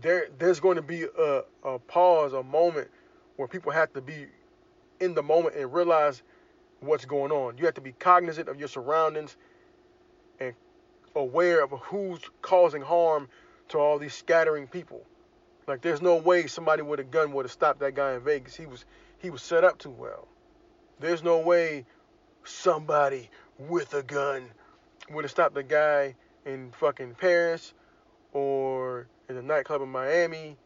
there there's going to be a, a pause, a moment where people have to be in the moment and realize what's going on. You have to be cognizant of your surroundings and aware of who's causing harm to all these scattering people. Like there's no way somebody with a gun would have stopped that guy in Vegas. He was he was set up too well. There's no way somebody with a gun would have stopped the guy in fucking Paris or in a nightclub in Miami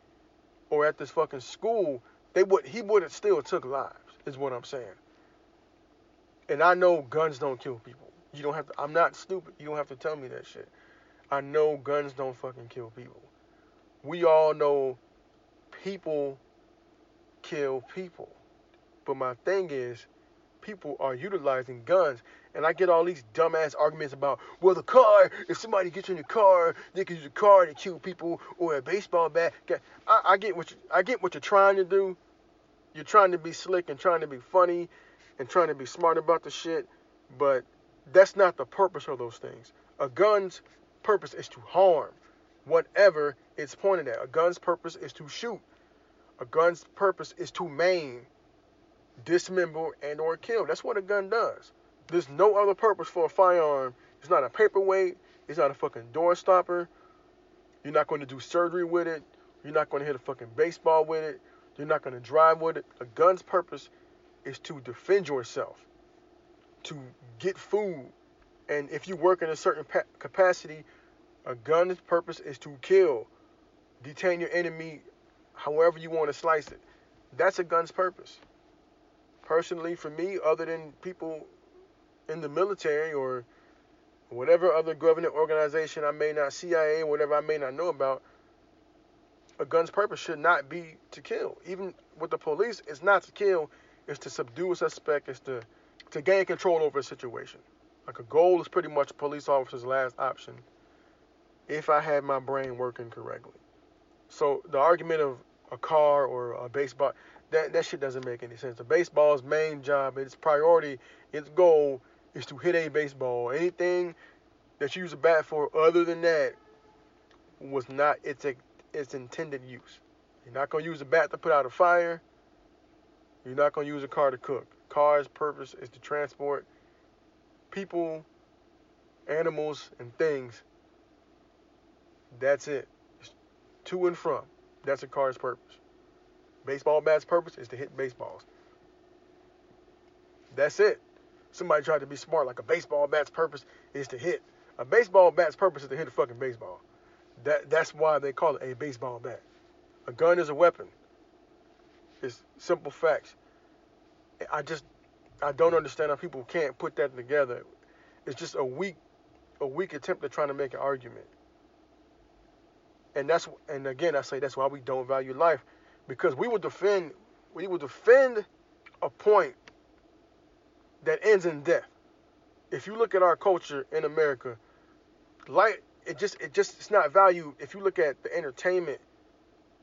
or at this fucking school. They would he would have still took lives, is what I'm saying. And I know guns don't kill people. You don't have to I'm not stupid. You don't have to tell me that shit. I know guns don't fucking kill people. We all know people kill people. But my thing is people are utilizing guns. And I get all these dumbass arguments about, well, the car, if somebody gets in the car, they can use a car to kill people or a baseball bat. I, I get what you, I get what you're trying to do. You're trying to be slick and trying to be funny and trying to be smart about the shit, but that's not the purpose of those things. A gun's purpose is to harm whatever it's pointed at. A gun's purpose is to shoot. A gun's purpose is to maim dismember, and or kill. That's what a gun does. There's no other purpose for a firearm. It's not a paperweight. It's not a fucking door stopper. You're not going to do surgery with it. You're not going to hit a fucking baseball with it. You're not going to drive with it. A gun's purpose is to defend yourself, to get food. And if you work in a certain pa- capacity, a gun's purpose is to kill, detain your enemy however you want to slice it. That's a gun's purpose personally for me, other than people in the military or whatever other government organization I may not, CIA, whatever I may not know about, a gun's purpose should not be to kill. Even with the police, it's not to kill, it's to subdue a suspect, it's to, to gain control over a situation. Like a goal is pretty much a police officer's last option if I had my brain working correctly. So the argument of a car or a baseball, that that shit doesn't make any sense. A baseball's main job, its priority, its goal is to hit a baseball. Anything that you use a bat for other than that was not its its intended use. You're not gonna use a bat to put out a fire. You're not gonna use a car to cook. Car's purpose is to transport people, animals, and things. That's it. It's to and from. That's a car's purpose. Baseball bat's purpose is to hit baseballs. That's it. Somebody tried to be smart, like a baseball bat's purpose is to hit. A baseball bat's purpose is to hit a fucking baseball. That that's why they call it a baseball bat. A gun is a weapon. It's simple facts. I just I don't understand how people can't put that together. It's just a weak, a weak attempt at trying to make an argument. And that's and again I say that's why we don't value life, because we will defend we will defend a point that ends in death. If you look at our culture in America, light it just it just it's not valued. If you look at the entertainment,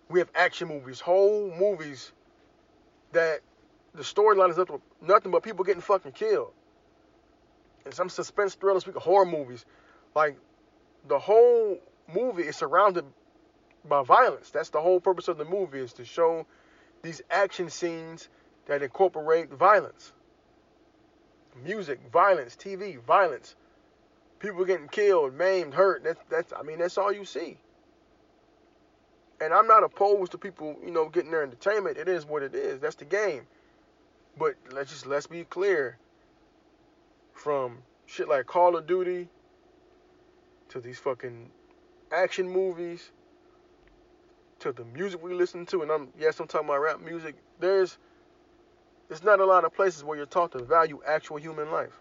we have action movies, whole movies that the storyline is nothing, nothing but people getting fucking killed. And some suspense thrillers, we horror movies. Like the whole movie is surrounded by violence. That's the whole purpose of the movie is to show these action scenes that incorporate violence. Music, violence, TV, violence. People getting killed, maimed, hurt. That's that's I mean that's all you see. And I'm not opposed to people, you know, getting their entertainment. It is what it is. That's the game. But let's just let's be clear. From shit like Call of Duty to these fucking action movies to the music we listen to, and I'm yes, I'm talking about rap music. There's there's not a lot of places where you're taught to value actual human life.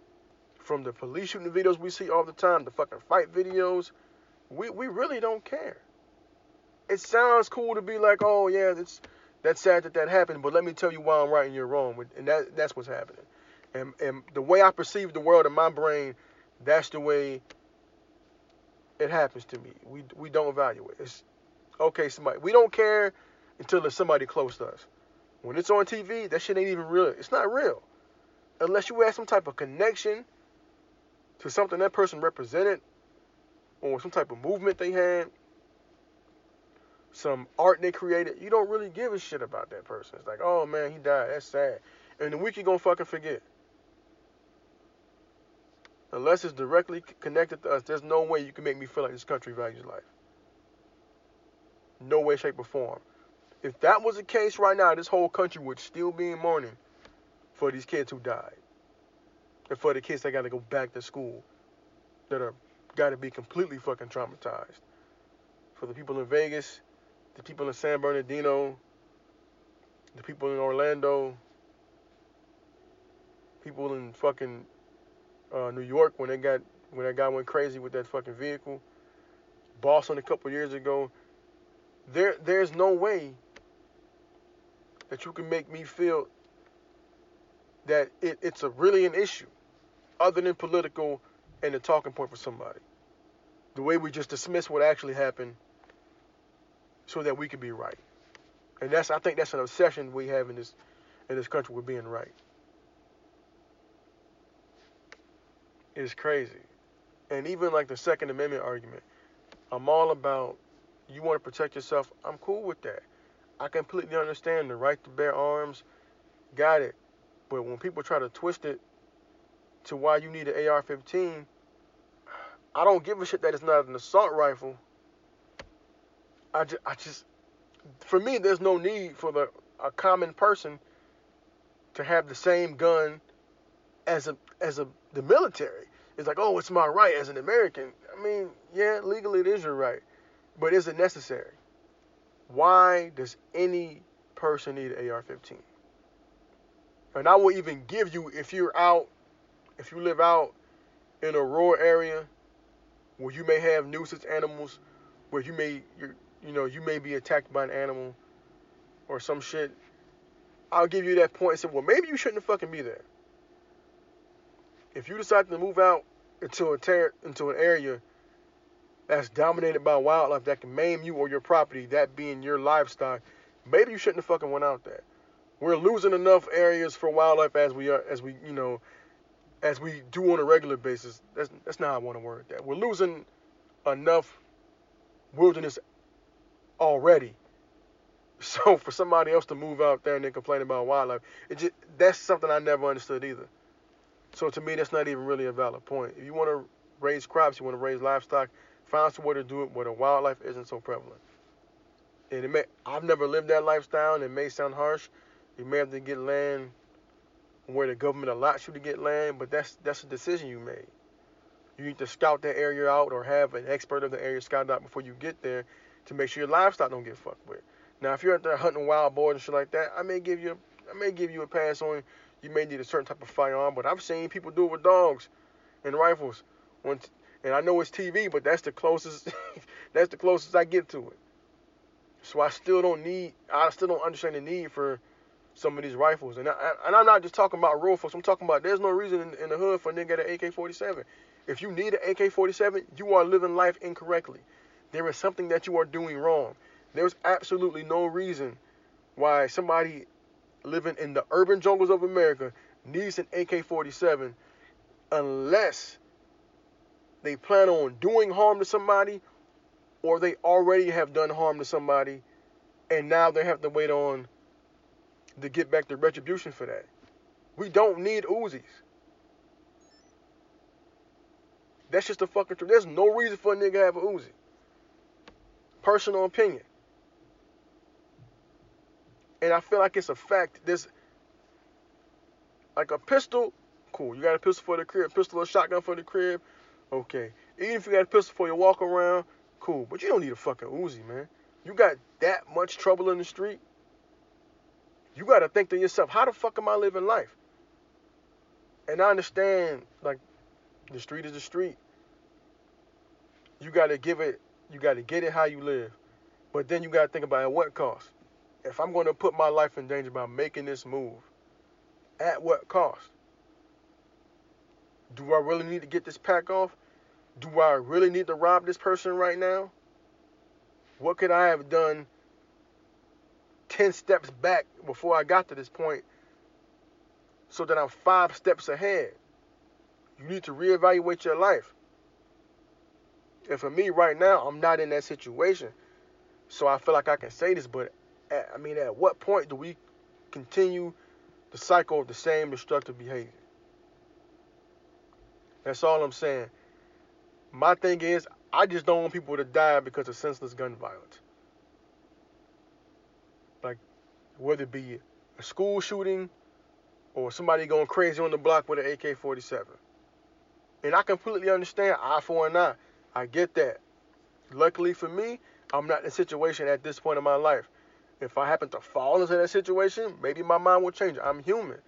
From the police shooting videos we see all the time, the fucking fight videos, we we really don't care. It sounds cool to be like, oh yeah, it's that's sad that that happened, but let me tell you why I'm right and you're wrong, and that that's what's happening. And and the way I perceive the world in my brain, that's the way it happens to me. We we don't value it. It's okay, somebody. We don't care until there's somebody close to us. When it's on TV, that shit ain't even real. It's not real. Unless you have some type of connection to something that person represented or some type of movement they had, some art they created, you don't really give a shit about that person. It's like, oh man, he died. That's sad. And the week you gonna fucking forget. Unless it's directly connected to us, there's no way you can make me feel like this country values life. No way, shape, or form. If that was the case right now, this whole country would still be in mourning for these kids who died. And for the kids that got to go back to school that are got to be completely fucking traumatized. For the people in Vegas, the people in San Bernardino, the people in Orlando, people in fucking uh, New York when they got when that guy went crazy with that fucking vehicle. Boston a couple years ago. There there's no way that you can make me feel that it, it's a really an issue other than political and a talking point for somebody. The way we just dismiss what actually happened so that we can be right. And that's I think that's an obsession we have in this in this country with being right. It's crazy. And even like the Second Amendment argument, I'm all about you want to protect yourself. I'm cool with that. I completely understand the right to bear arms. Got it. But when people try to twist it to why you need an AR-15, I don't give a shit that it's not an assault rifle. I just, I just, for me, there's no need for the a common person to have the same gun as a as a the military. It's like, oh, it's my right as an American. I mean, yeah, legally it is your right, but is it necessary? Why does any person need an AR-15? And I will even give you if you're out, if you live out in a rural area where you may have nuisance animals, where you may you you know you may be attacked by an animal or some shit. I'll give you that point and say, well, maybe you shouldn't fucking be there. If you decide to move out into a ter- into an area that's dominated by wildlife that can maim you or your property, that being your livestock, maybe you shouldn't have fucking went out there. We're losing enough areas for wildlife as we are, as we, you know, as we do on a regular basis. That's that's not how I want to word that. We're losing enough wilderness already. So for somebody else to move out there and then complain about wildlife, it just that's something I never understood either. So to me, that's not even really a valid point. If you want to raise crops, you want to raise livestock, Find some way to do it where the wildlife isn't so prevalent. And it may, I've never lived that lifestyle, and it may sound harsh. You may have to get land where the government allots you to get land, but that's that's a decision you made. You need to scout that area out or have an expert of the area scout out before you get there to make sure your livestock don't get fucked with. Now, if you're out there hunting wild boars and shit like that, I may give you I may give you a pass on you may need a certain type of firearm, but I've seen people do it with dogs and rifles. Once, and I know it's TV, but that's the closest. that's the closest I get to it. So I still don't need. I still don't understand the need for some of these rifles. And I, and I'm not just talking about rural folks. I'm talking about there's no reason in, in the hood for a nigga to get an AK-47. If you need an AK-47, you are living life incorrectly. There is something that you are doing wrong. There's absolutely no reason why somebody living in the urban jungles of America needs an AK-47 unless they plan on doing harm to somebody or they already have done harm to somebody and now they have to wait on to get back the retribution for that. We don't need Uzis. That's just a fucking truth. There's no reason for a nigga to have an Uzi. Personal opinion. And I feel like it's a fact. This, like a pistol, cool. You got a pistol for the crib, pistol or shotgun for the crib, okay. Even if you got a pistol for your walk around, cool. But you don't need a fucking Uzi, man. You got that much trouble in the street. You got to think to yourself, how the fuck am I living life? And I understand, like, the street is the street. You got to give it, you got to get it how you live. But then you got to think about at what cost. If I'm going to put my life in danger by making this move, at what cost? Do I really need to get this pack off? Do I really need to rob this person right now? What could I have done 10 steps back before I got to this point so that I'm five steps ahead. You need to reevaluate your life. And for me right now, I'm not in that situation. So I feel like I can say this, but at, I mean, at what point do we continue the cycle of the same destructive behavior? That's all I'm saying. My thing is, I just don't want people to die because of senseless gun violence. Like, whether it be a school shooting or somebody going crazy on the block with an AK 47. And I completely understand eye for an eye. I get that. Luckily for me, I'm not in a situation at this point in my life. If I happen to fall into that situation, maybe my mind will change. I'm human.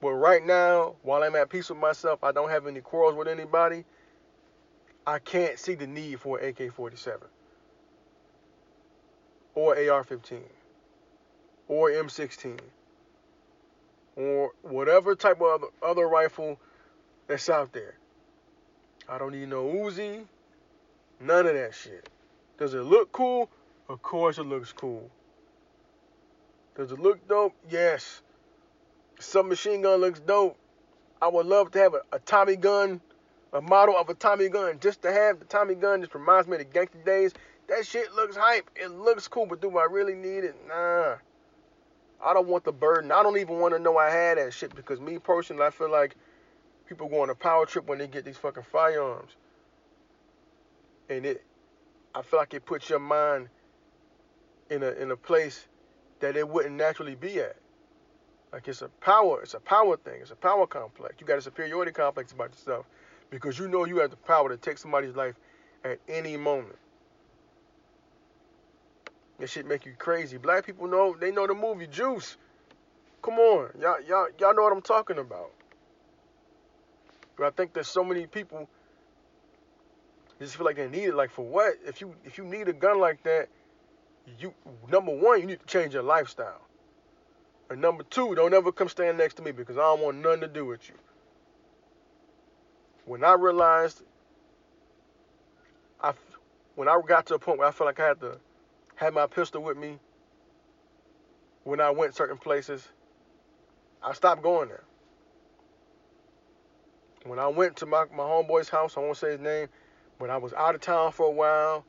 But right now, while I'm at peace with myself, I don't have any quarrels with anybody. I can't see the need for an AK 47 or AR 15 or M16 or whatever type of other, other rifle that's out there. I don't need no Uzi, none of that shit. Does it look cool? Of course it looks cool. Does it look dope? Yes. Submachine gun looks dope. I would love to have a, a Tommy gun, a model of a Tommy gun, just to have the Tommy gun. Just reminds me of the gangster days. That shit looks hype. It looks cool, but do I really need it? Nah. I don't want the burden. I don't even want to know I had that shit because me personally, I feel like people go on a power trip when they get these fucking firearms, and it, I feel like it puts your mind in a in a place that it wouldn't naturally be at. Like it's a power, it's a power thing, it's a power complex. You got a superiority complex about yourself because you know you have the power to take somebody's life at any moment. That shit make you crazy. Black people know they know the movie Juice. Come on, y'all y'all y'all know what I'm talking about. But I think there's so many people just feel like they need it. Like for what? If you if you need a gun like that, you number one you need to change your lifestyle. And number two, don't ever come stand next to me because I don't want nothing to do with you. When I realized, I when I got to a point where I felt like I had to had my pistol with me when I went certain places. I stopped going there. When I went to my, my homeboy's house, I won't say his name, but I was out of town for a while.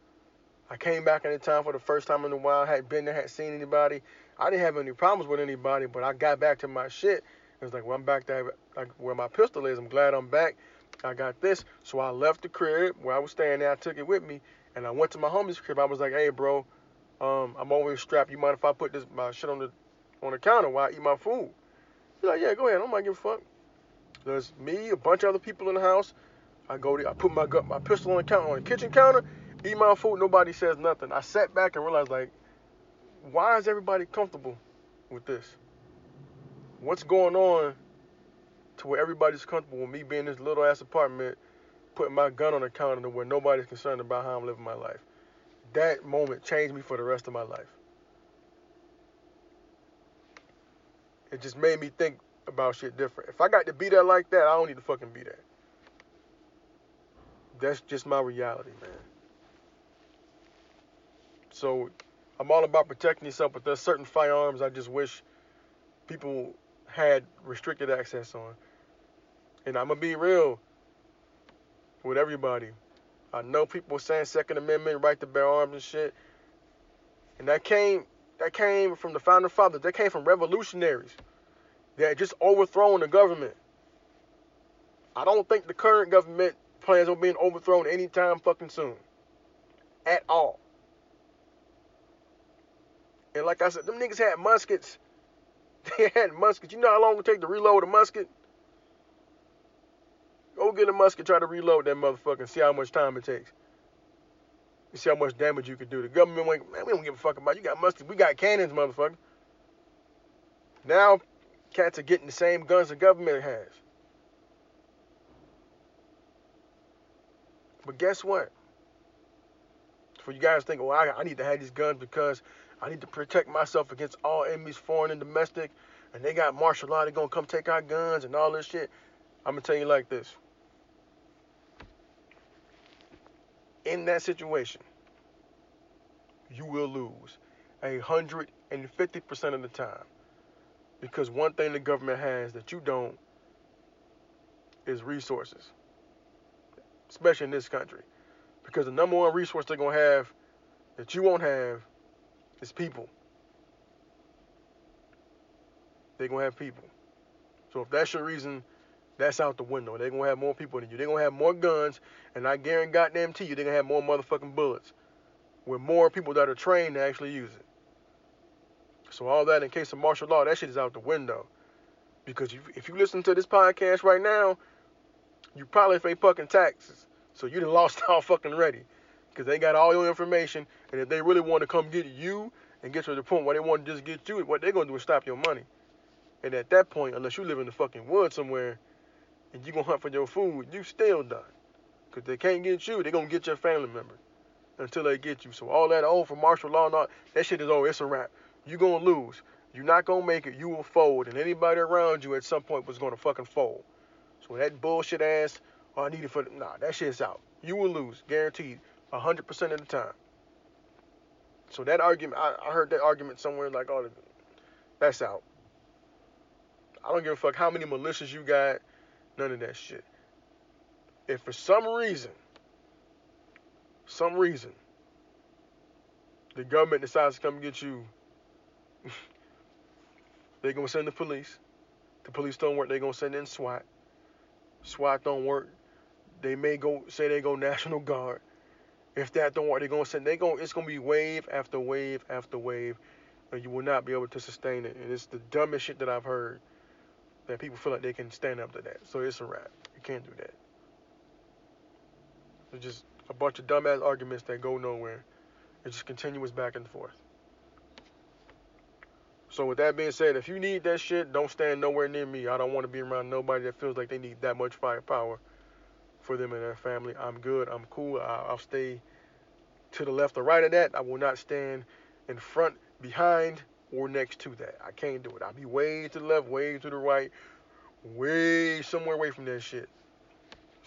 I came back into town for the first time in a while, hadn't been there, hadn't seen anybody. I didn't have any problems with anybody, but I got back to my shit. It was like, well, I'm back there, like where my pistol is. I'm glad I'm back. I got this. So I left the crib where I was staying there. I took it with me, and I went to my homie's crib. I was like, hey, bro, um, I'm always strapped. You mind if I put this my shit on the on the counter while I eat my food? He's like, yeah, go ahead. I don't mind giving a fuck. There's me, a bunch of other people in the house. I go there, I put my gun, my pistol on the counter on the kitchen counter, eat my food. Nobody says nothing. I sat back and realized like, why is everybody comfortable with this? what's going on to where everybody's comfortable with me being in this little ass apartment, putting my gun on the counter to where nobody's concerned about how I'm living my life. That moment changed me for the rest of my life. It just made me think about shit different. If I got to be there like that, I don't need to fucking be there. That's just my reality, man. So I'm all about protecting yourself, but there's certain firearms I just wish people had restricted access on. And I'm gonna be real with everybody. I know people saying Second Amendment, right to bear arms and shit. And that came that came from the founding fathers. That came from revolutionaries that just overthrown the government. I don't think the current government plans on being overthrown anytime fucking soon. At all. And like I said, them niggas had muskets. They had muskets. You know how long it take to reload a musket? Go get a musket, try to reload that motherfucker and see how much time it takes. You see how much damage you can do. The government went, man, we don't give a fuck about you. got muskets. We got cannons, motherfucker. Now, cats are getting the same guns the government has. But guess what? For you guys think, well, I, I need to have these guns because I need to protect myself against all enemies, foreign and domestic, and they got martial law, they're gonna come take our guns and all this shit. I'm gonna tell you like this. In that situation, you will lose a hundred and fifty percent of the time. Because one thing the government has that you don't is resources. Especially in this country. Because the number one resource they're gonna have that you won't have is people. They're gonna have people. So if that's your reason, that's out the window. They're gonna have more people than you. They're gonna have more guns, and I guarantee goddamn to you, they're gonna have more motherfucking bullets. With more people that are trained to actually use it. So all that in case of martial law, that shit is out the window. Because if you listen to this podcast right now, you probably pay fucking taxes. So you done lost all fucking ready because they got all your information. And if they really want to come get you and get to the point where they want to just get you, what they're gonna do is stop your money. And at that point, unless you live in the fucking woods somewhere and you gonna hunt for your food, you still done. Cause they can't get you, they gonna get your family member until they get you. So all that oh for martial law and all that shit is over. It's a wrap. You gonna lose. You're not gonna make it. You will fold, and anybody around you at some point was gonna fucking fold. So that bullshit ass, oh, I need it for the, nah, that shit's out. You will lose, guaranteed. 100% of the time. So that argument, I, I heard that argument somewhere like, oh, that's out. I don't give a fuck how many militias you got, none of that shit. If for some reason, some reason, the government decides to come get you, they're gonna send the police. The police don't work, they're gonna send in SWAT. SWAT don't work. They may go say they go National Guard. If that don't work, they're gonna send. They going It's gonna be wave after wave after wave, and you will not be able to sustain it. And it's the dumbest shit that I've heard. That people feel like they can stand up to that. So it's a wrap. You can't do that. It's just a bunch of dumbass arguments that go nowhere. It's just continuous back and forth. So with that being said, if you need that shit, don't stand nowhere near me. I don't want to be around nobody that feels like they need that much firepower for them and their family. I'm good. I'm cool. I'll stay to the left or right of that. I will not stand in front, behind, or next to that. I can't do it. I'll be way to the left, way to the right, way somewhere away from that shit.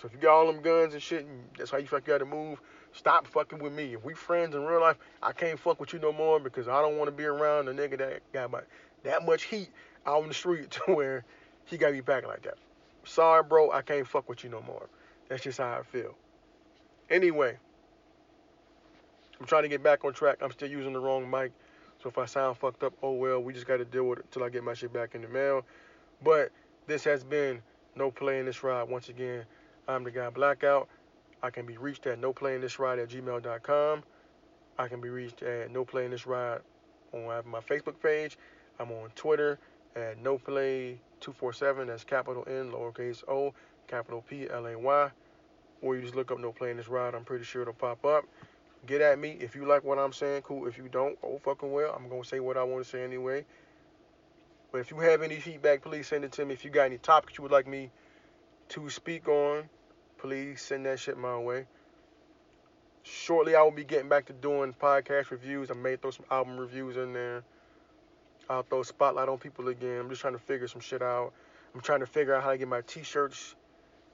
So if you got all them guns and shit, and that's how you fuck you got to move, stop fucking with me. If we friends in real life, I can't fuck with you no more because I don't want to be around a nigga that got my, that much heat out in the street to where he got me back like that. Sorry, bro, I can't fuck with you no more. That's just how I feel. Anyway, I'm trying to get back on track. I'm still using the wrong mic. So if I sound fucked up, oh well, we just got to deal with it until I get my shit back in the mail. But this has been No Play in This Ride. Once again, I'm the guy Blackout. I can be reached at noplayinthisride at gmail.com. I can be reached at No Play in This Ride on my Facebook page. I'm on Twitter at NoPlay247. That's capital N, lowercase o, capital P L A Y, or you just look up No Play in This Ride. I'm pretty sure it'll pop up. Get at me if you like what I'm saying. Cool. If you don't, oh fucking well. I'm gonna say what I want to say anyway. But if you have any feedback, please send it to me. If you got any topics you would like me to speak on, please send that shit my way. Shortly, I will be getting back to doing podcast reviews. I may throw some album reviews in there. I'll throw spotlight on people again. I'm just trying to figure some shit out. I'm trying to figure out how to get my t-shirts,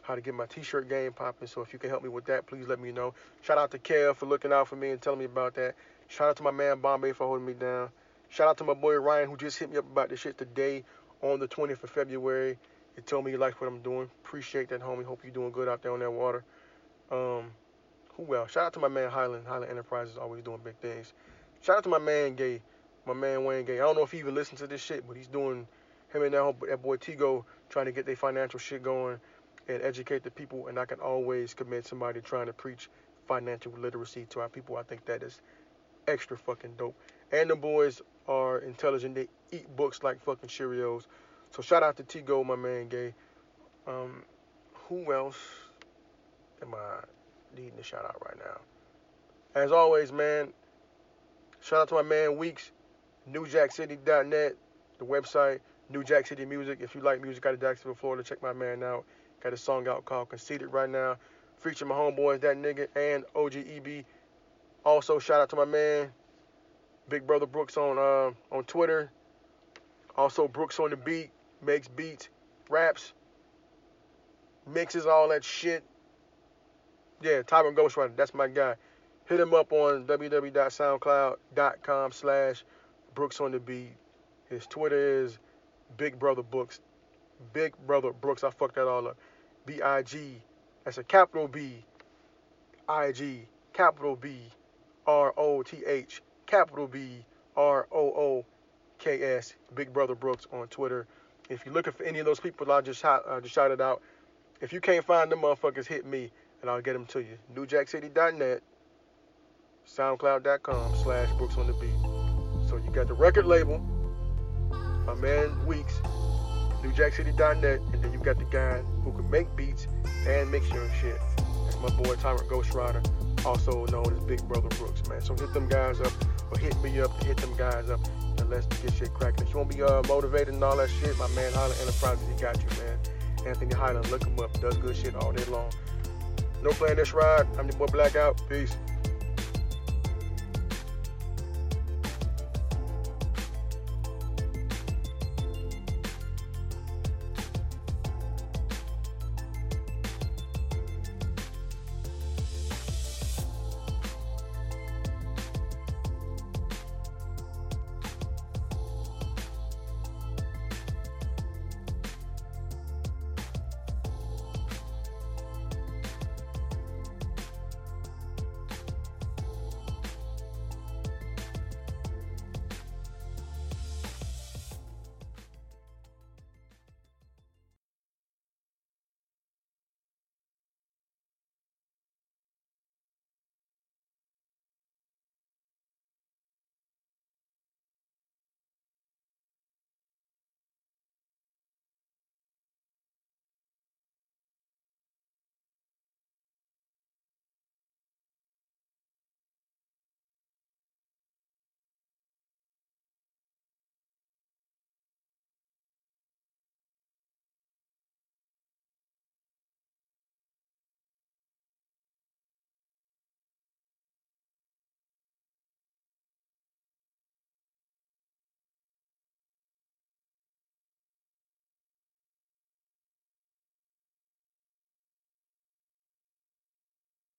how to get my t-shirt game popping. So if you can help me with that, please let me know. Shout out to Kev for looking out for me and telling me about that. Shout out to my man Bombay for holding me down. Shout out to my boy Ryan who just hit me up about this shit today on the 20th of February. He told me he likes what I'm doing. Appreciate that, homie. Hope you're doing good out there on that water. Um, who else? Shout out to my man Highland. Highland Enterprises always doing big things. Shout out to my man Gay, my man Wayne Gay. I don't know if he even listens to this shit, but he's doing him and that, that boy Tigo trying to get their financial shit going and educate the people. And I can always commend somebody trying to preach financial literacy to our people. I think that is extra fucking dope. And the boys are intelligent. They eat books like fucking Cheerios. So shout out to Tigo, my man Gay. Um, who else am I needing to shout out right now? As always, man, shout out to my man Weeks, NewJackCity.net, the website, New Jack City Music. If you like music out of Jacksonville, Florida, check my man out. Got a song out called Conceited right now, featuring my homeboys, that nigga, and OGEB. Also, shout out to my man, Big Brother Brooks on uh, on Twitter. Also, Brooks on the beat, makes beats, raps, mixes all that shit. Yeah, Tyron Ghostwriter, that's my guy. Hit him up on www.soundcloud.com slash Brooks on the beat. His Twitter is Big Brother Books. Big Brother Brooks. I fucked that all up. B I G. That's a capital B. I G. Capital B. R O T H. Capital B. R O O K S. Big Brother Brooks on Twitter. If you're looking for any of those people I just shot, uh, just shouted out, if you can't find them motherfuckers, hit me and I'll get them to you. NewJackCity.net, SoundCloud.com slash Brooks on the Beat. So you got the record label my man Weeks, NewJackCity.net, and then you got the guy who can make beats and mix your shit. That's my boy Tyrant Ghost Rider, also known as Big Brother Brooks, man. So hit them guys up, or hit me up, hit them guys up, and let's get shit cracking. If you want to be uh, motivated and all that shit, my man Highland Enterprises, he got you, man. Anthony Highland, look him up, does good shit all day long. No Play in This Ride. I'm your boy Blackout. Peace.